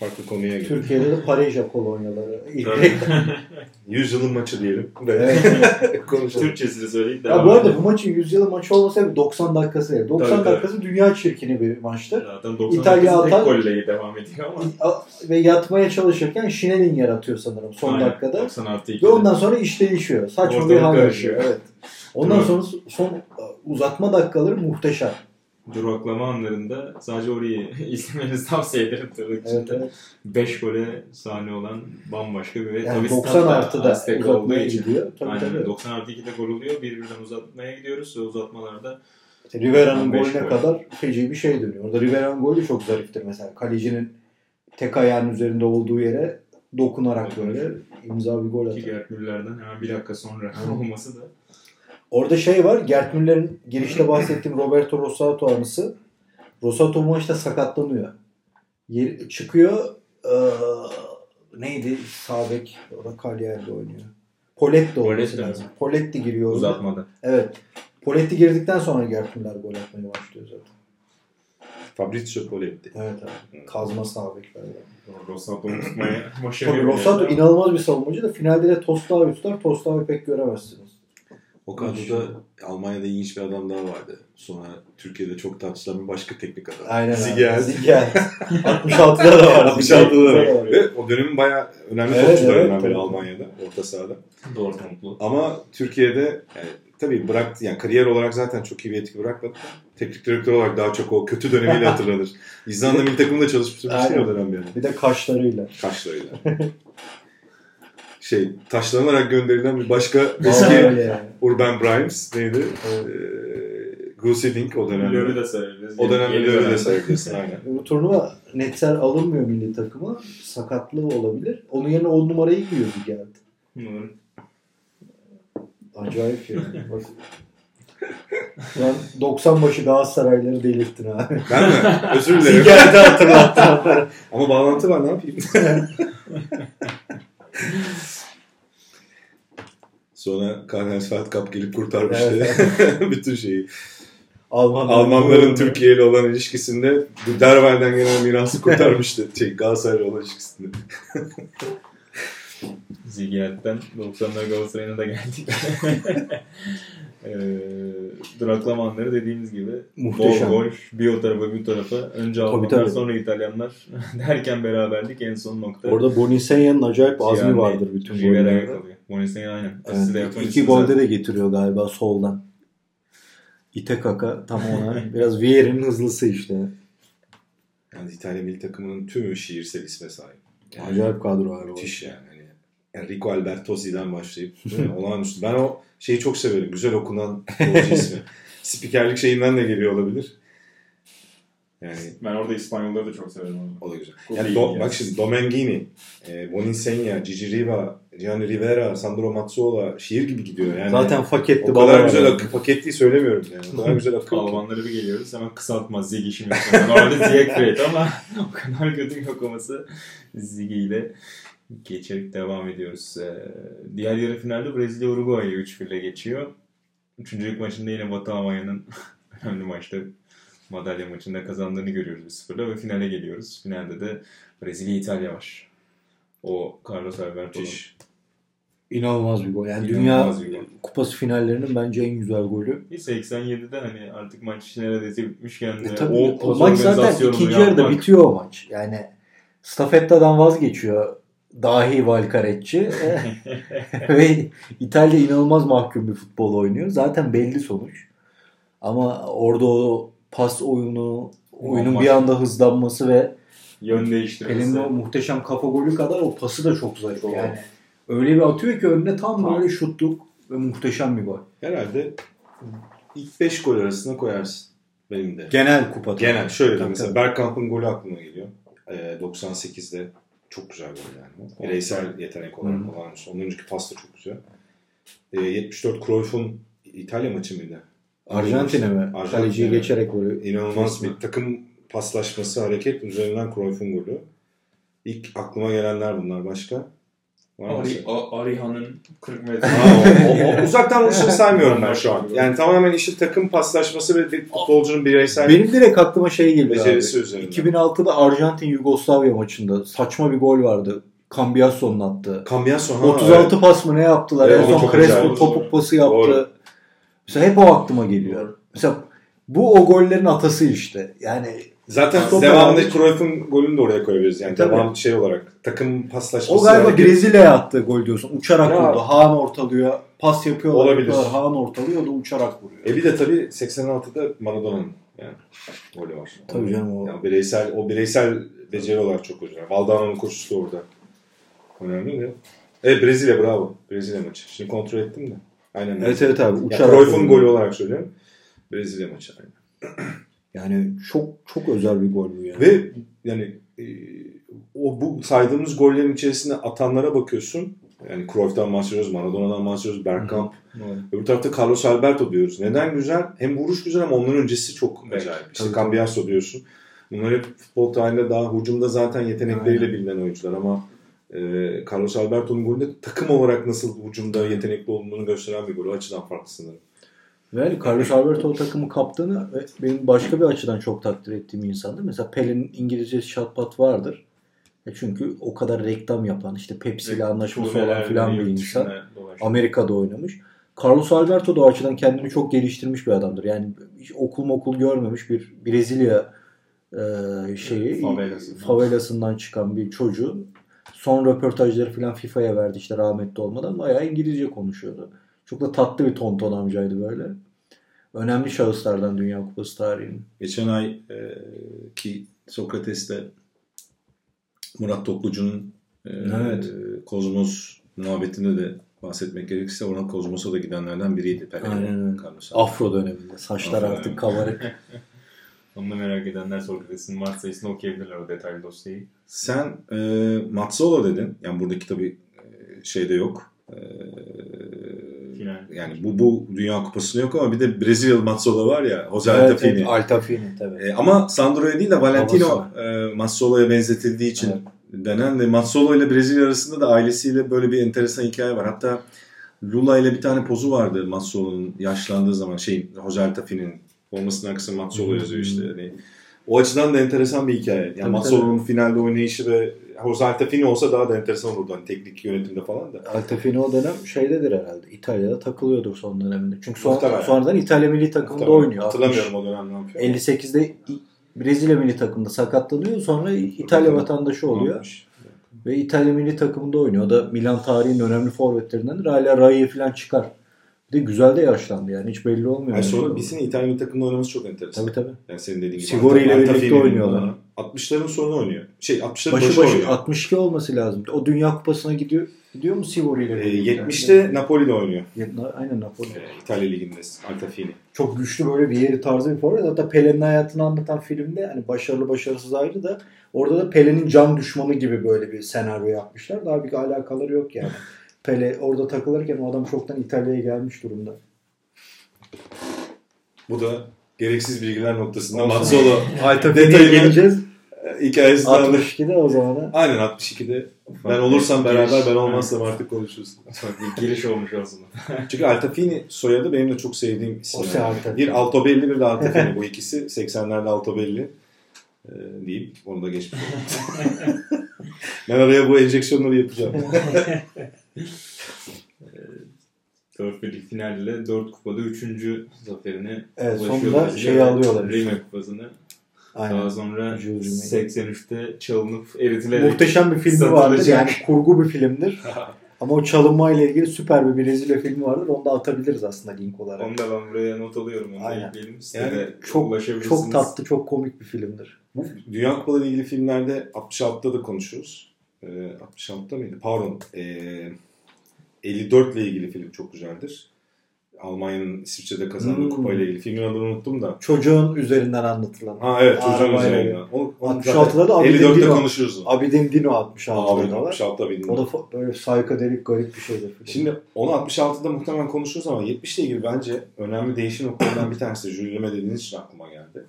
Farklı konuya gidiyor. Türkiye'de de Pareja kolonyaları. İlk Evet. reklam. 100 yılın maçı diyelim. Evet. Konuşalım. Türkçesini söyleyip Ya devam bu arada edelim. bu maçın 100 yılı maçı olmasa hep 90 dakikası. değil. 90 Tabii, tabii. dakikası dünya çirkini bir maçtır. Zaten 90 İtalya atar- golle devam ediyor ama. Ve yatmaya çalışırken Şinelin yaratıyor sanırım son Aynen, dakikada. 90 artı 2. Ve ondan sonra iş değişiyor. Saçma Ortalık bir hal yaşıyor. Evet. Ondan sonra son uzatma dakikaları muhteşem. Duraklama anlarında sadece orayı izlemenizi tavsiye ederim tırnak Evet, içinde. evet. 5 gole sahne olan bambaşka bir ve Yani tabii 90 stat da artı da uzatmaya gidiyor. Tabii, Aynen tabii. 90 artı 2'de gol oluyor. Birbirinden uzatmaya gidiyoruz ve uzatmalarda İşte Rivera'nın 15 golüne gol. kadar feci bir şey dönüyor. Orada Rivera'nın golü çok zariftir mesela. Kalecinin tek ayağının üzerinde olduğu yere dokunarak Evet. böyle imza bir gol ki atar. Gerd Müller'den hemen bir dakika sonra olması da Orada şey var. Gerd Müller'in girişte bahsettiğim Roberto Rosato anısı. Rosato bu maçta sakatlanıyor. Yer- çıkıyor eee, neydi? Sabek. O da Cagliari'de oynuyor. Poletti olması lazım. Poletti giriyor orada. uzatmadı. Evet. Poletti girdikten sonra Gerd Müller gol atmaya başlıyor zaten. Fabrizio Poletti. Evet abi. Kazma sağ bekler. Rosato'yu tutmaya başarıyor. Tabii Rosato inanılmaz bir savunmacı da finalde de Tostavi tutar. Tostavi pek göremezsiniz. O kadroda Almanya'da ilginç bir adam daha vardı. Sonra Türkiye'de çok tartışılan bir başka teknik adam. Aynen Ziger. abi. Ziger. 66'da da var. 66'da da var. Ve o dönemin bayağı önemli Evet, topçularından evet, biri. Almanya'da. Orta sahada. Doğru mutlu. Ama Türkiye'de yani, tabii bıraktı yani kariyer olarak zaten çok iyi bir etki bırakmadı. Teknik direktör olarak daha çok o kötü dönemiyle hatırlanır. İzlanda milli takımında çalışmıştı Aynen. o dönem yani. Bir de kaşlarıyla. Kaşlarıyla. şey taşlanarak gönderilen bir başka eski yani. Urban Brimes neydi? Evet. Ee, Goosey Dink o dönemde. Löw'ü de sayabiliriz. O dönemde Yeni Löw'ü de sayabilirsin aynen. Bu turnuva Netzer alınmıyor milli takıma. Sakatlığı olabilir. Onun yerine 10 numarayı giyiyor Ziger. Hı. Acayip yani. Bak. Lan 90 başı Galatasarayları delirttin ha. Ben mi? Özür dilerim. Ziger'de hatırlattın. Ama bağlantı var ne yapayım? Sonra Karnelsfeld Cup gelip kurtarmıştı bütün şeyi. Almanların, Almanların Türkiye ile olan ilişkisinde bu Derwell'den gelen mirası kurtarmıştı. Şey, Galatasaray'la olan ilişkisinde. Zigiyat'tan 90'lar Galatasaray'ına da geldik. Eee duraklama anları dediğimiz gibi Muhteşem. bol gol bir o tarafa bir tarafa önce Almanlar sonra İtalyanlar derken beraberdik en son nokta. Orada Bonisenya'nın acayip azmi Yani vardır bütün gollerde. Monisa'yı aynen. Evet, iki golde zaten. de getiriyor galiba soldan. İte kaka tam ona. Biraz Vieira'nın hızlısı işte. Yani İtalya milli takımının tümü şiirsel isme sahip. Yani Acayip kadro var. Müthiş yani. Hani Enrico Albertosi'den başlayıp olağanüstü. Ben o şeyi çok severim. Güzel okunan futbolcu ismi. Spikerlik şeyinden de geliyor olabilir. Yani Ben orada İspanyolları da çok severim. onu. o da güzel. Çok Yani Do- yani. bak şimdi Domengini, e, Boninsegna, Gigi Riva, Gianni Rivera, Sandro Mazzola şiir gibi gidiyor. Yani Zaten faketti o kadar güzel akı, paketliği söylemiyorum yani. O kadar güzel akı. Almanlara bir geliyoruz hemen kısaltma Zigi şimdi. Normalde Ziegfeld ama o kadar kötü bir okuması Zigi ile geçerek devam ediyoruz. Diğer yarı finalde Brezilya Uruguay ile 3-1 ile geçiyor. Üçüncülük maçında yine Batı Almanya'nın önemli maçta madalya maçında kazandığını görüyoruz 1-0'la ve finale geliyoruz. Finalde de Brezilya İtalya var. O Carlos Alberto'nun. İnanılmaz bir gol. Yani İnanılmaz Dünya gol. Kupası finallerinin bence en güzel golü. 87'de hani artık maç neredeyse bitmişken de E tabii, o, o, maç zaten ikinci yarıda bitiyor o maç. Yani Stafetta'dan vazgeçiyor dahi Valkarecci ve İtalya inanılmaz mahkum bir futbol oynuyor. Zaten belli sonuç. Ama orada o pas oyunu, oyunun bir anda hızlanması ve Yön değiştirmesi. elinde o muhteşem kafa golü kadar o pası da çok zayıf. Yani öyle bir atıyor ki önüne tam Tam. böyle şutluk ve muhteşem bir gol. Herhalde ilk 5 gol arasına koyarsın. Benim de. Genel kupa. Genel şöyle Tabii, mesela tabii. Bergkamp'ın golü aklıma geliyor. Ee, 98'de çok güzel gol yani. Bireysel yetenek olarak Hı. olağanüstü. Ondan önceki pas da çok güzel. Ee, 74 Cruyff'un İtalya maçı mıydı? Arjantin'e mi? Kaleciyi geçerek böyle. İnanılmaz bir takım paslaşması hareket üzerinden Cruyff'un golü. İlk aklıma gelenler bunlar başka. Ari, Ariha'nın 40 metre. Ha, o, o, o uzaktan vuruşunu saymıyorum ben şu an. Yani tamamen işi takım paslaşması ve bir futbolcunun bireysel Benim direkt aklıma şey becerisi abi. üzerinden. 2006'da Arjantin Yugoslavya maçında saçma bir gol vardı. Cambiasso'nun attığı. Cambiasso ha, 36 pas mı ne yaptılar? Evet, en son Crespo topuk pası yaptı. Doğru. Mesela hep o aklıma geliyor. Mesela bu o gollerin atası işte. Yani Zaten Top devamlı Cruyff'un golünü de oraya koyabiliriz. Yani Tabii. devam şey olarak takım paslaşması. o galiba hareket- Brezilya'ya attığı gol diyorsun. Uçarak Ya. vurdu. Haan ortalıyor. Pas yapıyorlar. Olabilir. yapıyorlar. Haan ortalıyor. Da uçarak vuruyor. E bir de tabii 86'da Maradona'nın yani golü var. Tabii canım o. Yani bireysel, o bireysel beceri olarak çok önemli. Valdao'nun koşusu da orada. Önemli de. Evet Brezilya bravo. Brezilya maçı. Şimdi kontrol ettim de. Aynen. Evet evet abi. Uçarak Cruyff'un golü olarak söylüyorum. Brezilya maçı aynen. Yani çok çok özel bir gol bu yani. Ve yani e, o bu saydığımız gollerin içerisinde atanlara bakıyorsun. Yani Cruyff'tan bahsediyoruz, Maradona'dan bahsediyoruz, Bergkamp. Öbür tarafta Carlos Alberto diyoruz. Neden güzel? Hem vuruş güzel ama ondan öncesi çok Evet, acayip. İşte tabii, Cambiasso diyorsun. Bunlar hep futbol tarihinde daha hücumda zaten yetenekleriyle bilinen oyuncular ama e, Carlos Alberto'nun golünde takım olarak nasıl hücumda yetenekli olduğunu gösteren bir gol. O açıdan farklı sanırım. Ve Carlos Alberto o takımı kaptanı ve benim başka bir açıdan çok takdir ettiğim insandı. Mesela Pelin'in İngilizce şatpat vardır. E çünkü o kadar reklam yapan işte Pepsi ile anlaşması olan filan bir insan. Amerika'da oynamış. Carlos Alberto da o açıdan kendini çok geliştirmiş bir adamdır. Yani hiç okul okul görmemiş bir Brezilya e, şeyi Favelasından. favelasından çıkan bir çocuğu. Son röportajları falan FIFA'ya verdi işte rahmetli olmadan. Bayağı İngilizce konuşuyordu. Çok da tatlı bir tonton amcaydı böyle. Önemli şahıslardan Dünya Kupası tarihinin. Geçen ay e, ki Sokrates'te Murat Toplucu'nun e, Evet. Kozmos muhabbetinde de bahsetmek gerekirse ona Kozmos'a da gidenlerden biriydi. Pele. Aynen. Afro döneminde. Saçlar Afro artık kabarık. Onu da merak edenler Sokrates'in Mart sayısını okuyabilirler o detaylı dosyayı. Sen e, Mazzola dedin. Yani buradaki tabii e, şeyde yok. E, Final. yani bu bu Dünya Kupası'nda yok ama bir de Brezilyalı Mazzola var ya. Jose evet, Altafini. evet, Altafini tabii. E, ama Sandro'ya değil de Valentino e, Mazzola'ya benzetildiği için Evet. denen ve Mazzolo ile Brezilya arasında da ailesiyle böyle bir enteresan hikaye var. Hatta Lula ile bir tane pozu vardı Mazzolo'nun yaşlandığı zaman şey Jose Altafini'nin formasının arkasında hı. yazıyor işte. Hani, o açıdan da enteresan bir hikaye. Yani Tabii, Mazzolo'nun finalde oynayışı ve Jose Altafini olsa daha da enteresan olurdu. Hani teknik yönetimde falan da. Altafini o dönem şeydedir herhalde. İtalya'da takılıyordur son döneminde. Çünkü son, Muhtemelen. sonradan İtalya milli takımında Muhtemelen. oynuyor. Hatırlamıyorum o dönem ne yapıyor. 58'de İ- Brezilya milli takımında sakatlanıyor. Sonra İtalya vatandaşı oluyor. Ve İtalya milli takımında oynuyor. O da Milan tarihinin önemli forvetlerindendir. Hala Rai'ye falan çıkar. De güzel de yaşlandı yani. Hiç belli olmuyor. Yani Yani. sonra bir sene İtalya milli takımında oynaması çok enteresan. Tabii tabii. Yani senin dediğin gibi. Sigori ile birlikte oynuyorlar. falan. 60'ların sonu oynuyor. Şey 60'ların Başı başı, başı oynuyor. 62 olması lazım. O Dünya Kupası'na gidiyor. Gidiyor mu Sivori ile? Ee, birlikte? 70'te Napoli'de oynuyor. Aynen Napoli. Ee, İtalya Ligi'nde Altafini. çok güçlü böyle bir yeri tarzı bir forvet. Hatta Pele'nin hayatını anlatan filmde hani başarılı başarısız ayrı da orada da Pele'nin can düşmanı gibi böyle bir senaryo yapmışlar. Daha bir alakaları yok yani. Pele orada takılırken o adam çoktan İtalya'ya gelmiş durumda. Bu da gereksiz bilgiler noktasında. Mazzolo detayını geleceğiz. hikayesinden de. 62'de o zaman. Aynen 62'de. Ben olursam beraber ben olmazsam artık konuşuruz. Bir giriş olmuş aslında. Çünkü Altafini soyadı benim de çok sevdiğim isim. Yani. Altafini. Bir Altobelli bir de Altafini. Bu ikisi 80'lerde Altobelli. Ee, deyip onu da geçmiş ben araya bu enjeksiyonları yapacağım. Dört birlik finalle dört kupada üçüncü zaferine Evet, ulaşıyor sonunda şeyi alıyorlar işte. Rime kupasını. Aynen. Daha sonra Jules Rimet. 83'te çalınıp eritilerek Muhteşem bir filmi satılacak. vardır. Yani kurgu bir filmdir. Ama o çalınmayla ilgili süper bir Brezilya filmi vardır. Onu da atabiliriz aslında link olarak. Onu da ben buraya not alıyorum. Onu Aynen. ekleyelim. Yani Çok çok tatlı, çok komik bir filmdir. Bu Dünya Kupaları ile ilgili filmlerde 66'da da konuşuruz. Ee, 66'da mıydı? Pardon. Ee, 54 ile ilgili film çok güzeldir. Almanya'nın İsviçre'de kazandığı Hmm. kupayla ilgili. Filmin adını unuttum da. Çocuğun üzerinden anlatılan. Ha evet çocuğun Arabayla üzerinden. Onu 66'da da Abidin 54'te Dino. konuşuruz. onu. Abidin Dino 66'da Abi da var. 66'da bildim. O da böyle psikodelik garip bir şeydir. Film. Şimdi onu 66'da muhtemelen konuşuruz ama 70 ile ilgili bence önemli değişim noktalarından bir tanesi Jülime dediğiniz için aklıma geldi.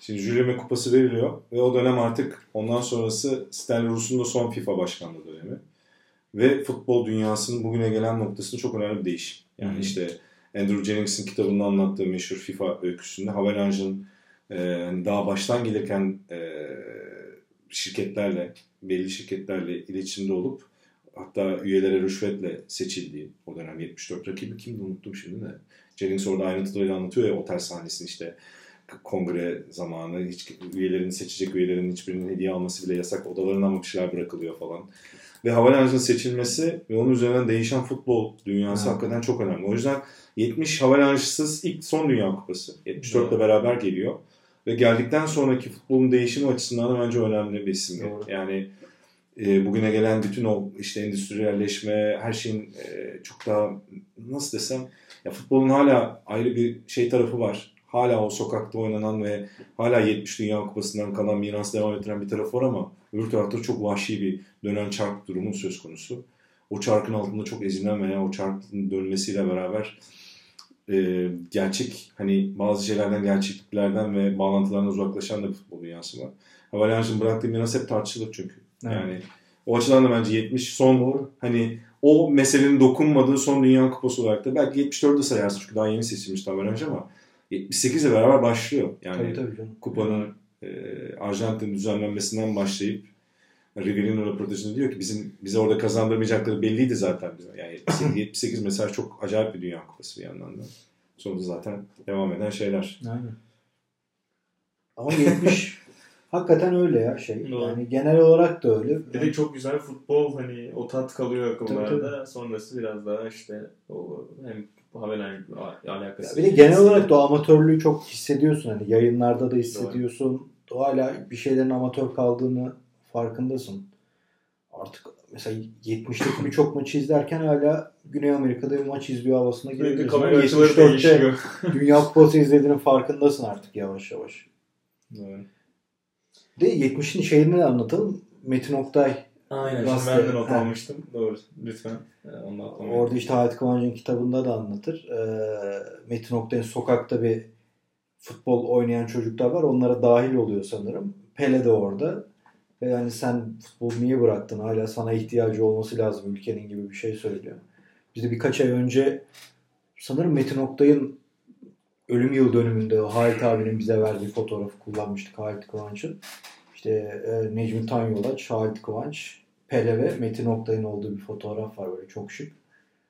Şimdi Jülime kupası veriliyor ve o dönem artık ondan sonrası Stanley Rus'un da son FIFA başkanlığı dönemi. Ve futbol dünyasının bugüne gelen noktasında çok önemli bir değişim. Yani Hı hı. işte Andrew Jennings'in kitabında anlattığı meşhur FIFA öyküsünde Havelange'ın e, hani daha baştan gelirken e, şirketlerle, belli şirketlerle iletişimde olup hatta üyelere rüşvetle seçildiği o dönem 74 rakibi kimdi unuttum şimdi de. Jennings orada ayrıntılarıyla anlatıyor ya otel sahnesini işte kongre zamanı hiç üyelerin seçecek üyelerin hiçbirinin hediye alması bile yasak odalarına ama bir şeyler bırakılıyor falan. Ve Havelange'ın seçilmesi ve onun üzerinden değişen futbol dünyası Evet. hakikaten çok önemli. O yüzden 70 Havelange'sız ilk son Dünya Kupası. 74 ile beraber geliyor. Ve geldikten sonraki futbolun değişimi açısından da bence önemli bir isim. Yani e, bugüne gelen bütün o işte endüstriyelleşme, her şeyin e, çok daha nasıl desem ya futbolun hala ayrı bir şey tarafı var. Hala o sokakta oynanan ve hala 70 Dünya Kupası'ndan kalan miras devam ettiren bir tarafı var ama öbür tarafta çok vahşi bir dönen çark durumu söz konusu. O çarkın altında çok ezilen veya o çarkın dönmesiyle beraber e, gerçek hani bazı şeylerden gerçekliklerden ve bağlantılardan uzaklaşan da bir futbol dünyası var. Avalanche'ın bıraktığı miras hep tartışılır çünkü. Evet. Yani o açıdan da bence 70 son hani o meselenin dokunmadığı son Dünya Kupası olarak da belki 74'de sayarsın çünkü daha yeni seçilmişti Avalanche ama 78 ile beraber başlıyor. Yani tabii tabii canım. kupanın e, Arjantin düzenlenmesinden başlayıp Riverino röportajında diyor ki bizim bize orada kazandırmayacakları belliydi zaten bize. Yani 78, 78 mesela çok acayip bir dünya kupası bir yandan da. Sonra zaten devam eden şeyler. Aynen. Ama 70 hakikaten öyle ya şey. Doğru. Yani genel olarak da öyle. Bir de çok güzel futbol hani o tat kalıyor akıllarda. Tabii, Sonrası biraz daha işte o hem Havelange alakası. Ya bir de genel olarak da o amatörlüğü çok hissediyorsun. Hani yayınlarda da hissediyorsun. O hala bir şeylerin amatör kaldığını farkındasın. Artık mesela 70'teki birçok maçı izlerken hala Güney Amerika'da bir maç izliyor havasına açıları 74'te değişiyor. Dünya Kupası izlediğinin farkındasın artık yavaş yavaş. Doğru. De 70'in şeyini anlatalım. Metin Oktay Aynen. Rastgele. ben de not almıştım. Doğru. Lütfen. Ee, Onu atlamayın. Orada işte Halit Kıvancı'nın kitabında da anlatır. Ee, Metin Oktay'ın sokakta bir futbol oynayan çocuklar var. Onlara dahil oluyor sanırım. Pele de orada. Ve yani sen futbolu niye bıraktın? Hala sana ihtiyacı olması lazım ülkenin gibi bir şey söylüyor. Biz de birkaç ay önce sanırım Metin Oktay'ın ölüm yıl dönümünde o Halit abinin bize verdiği fotoğrafı kullanmıştık Halit Kıvanç'ın. İşte e, Necmi Tanyolaç, Halit Kıvanç, Pele ve Metin Oktay'ın olduğu bir fotoğraf var böyle çok şık.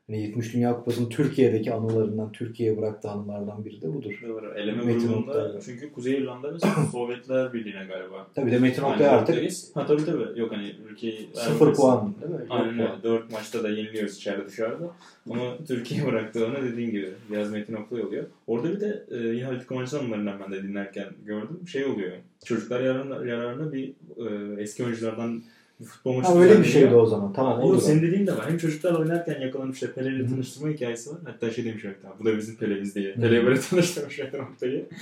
Hani 70 Dünya Kupası'nın Türkiye'deki anılarından, Türkiye'ye bıraktığı anılardan biri de budur. Doğru. Eleme Metin Oktay. çünkü Kuzey İrlanda ve Sovyetler Birliği'ne galiba. Tabii de Metin Oktay Yani artık. Ha tabii tabii. Yok hani ülkeyi... sıfır puan değil mi? Aynen öyle. Dört maçta da yeniliyoruz içeride dışarıda. Ama Türkiye bıraktı ona dediğin gibi. Biraz Metin Oktay oluyor. Orada bir de e, yine Halit Kıvanç'ın anılarından ben de dinlerken gördüm. Şey oluyor. Çocuklar yararına, yararına bir e, eski oyunculardan bir futbol maçı Ha, öyle bir şeydi o zaman. Tamam olur. senin dediğin de var. Hem çocuklarla oynarken yakalanıp işte Pele ile tanıştırma hikayesi var. Hatta şey demiş hatta bu da bizim Pele'miz diye. Pele'ye böyle tanıştırmış Metin Oktay'ı.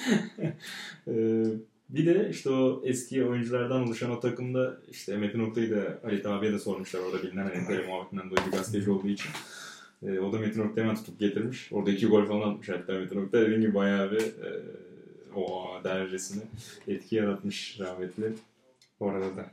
Ee, bir de işte o eski oyunculardan oluşan o takımda işte Metin Oktay'ı da Halit abiye de sormuşlar orada bilinen hani Pele muhabbetinden dolayı bir gazeteci olduğu için. Ee, o da Metin Oktay'ı hemen tutup getirmiş. Orada iki gol falan atmış hatta Metin Oktay. Dediğim gibi bayağı bir e, o derecesine etki yaratmış rahmetli. Orada da.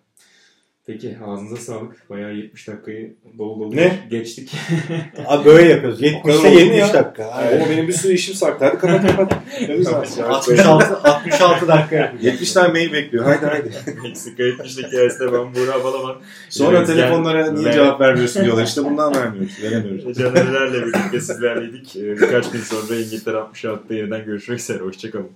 Peki ağzınıza sağlık. Bayağı 70 dakikayı dolu dolu Ne? geçtik. Abi böyle yapıyoruz. kadar 70'te oldu mu 70 ya? dakika. Aynen. Ama benim bir sürü işim saklı. Hadi kapat kapat. Ne güzel. 66 66 dakika yapacağız. 70 tane mail bekliyor. Haydi haydi. Meksika 70 hikayesinde ben Buğra Balaban. Sonra Evet, telefonlara yani- niye ve- cevap vermiyorsun diyorlar. İşte bundan vermiyoruz. Veremiyoruz. Canerlerle birlikte sizlerleydik. Ee, Birkaç gün sonra İngiltere 66'da yeniden görüşmek üzere. Hoşçakalın.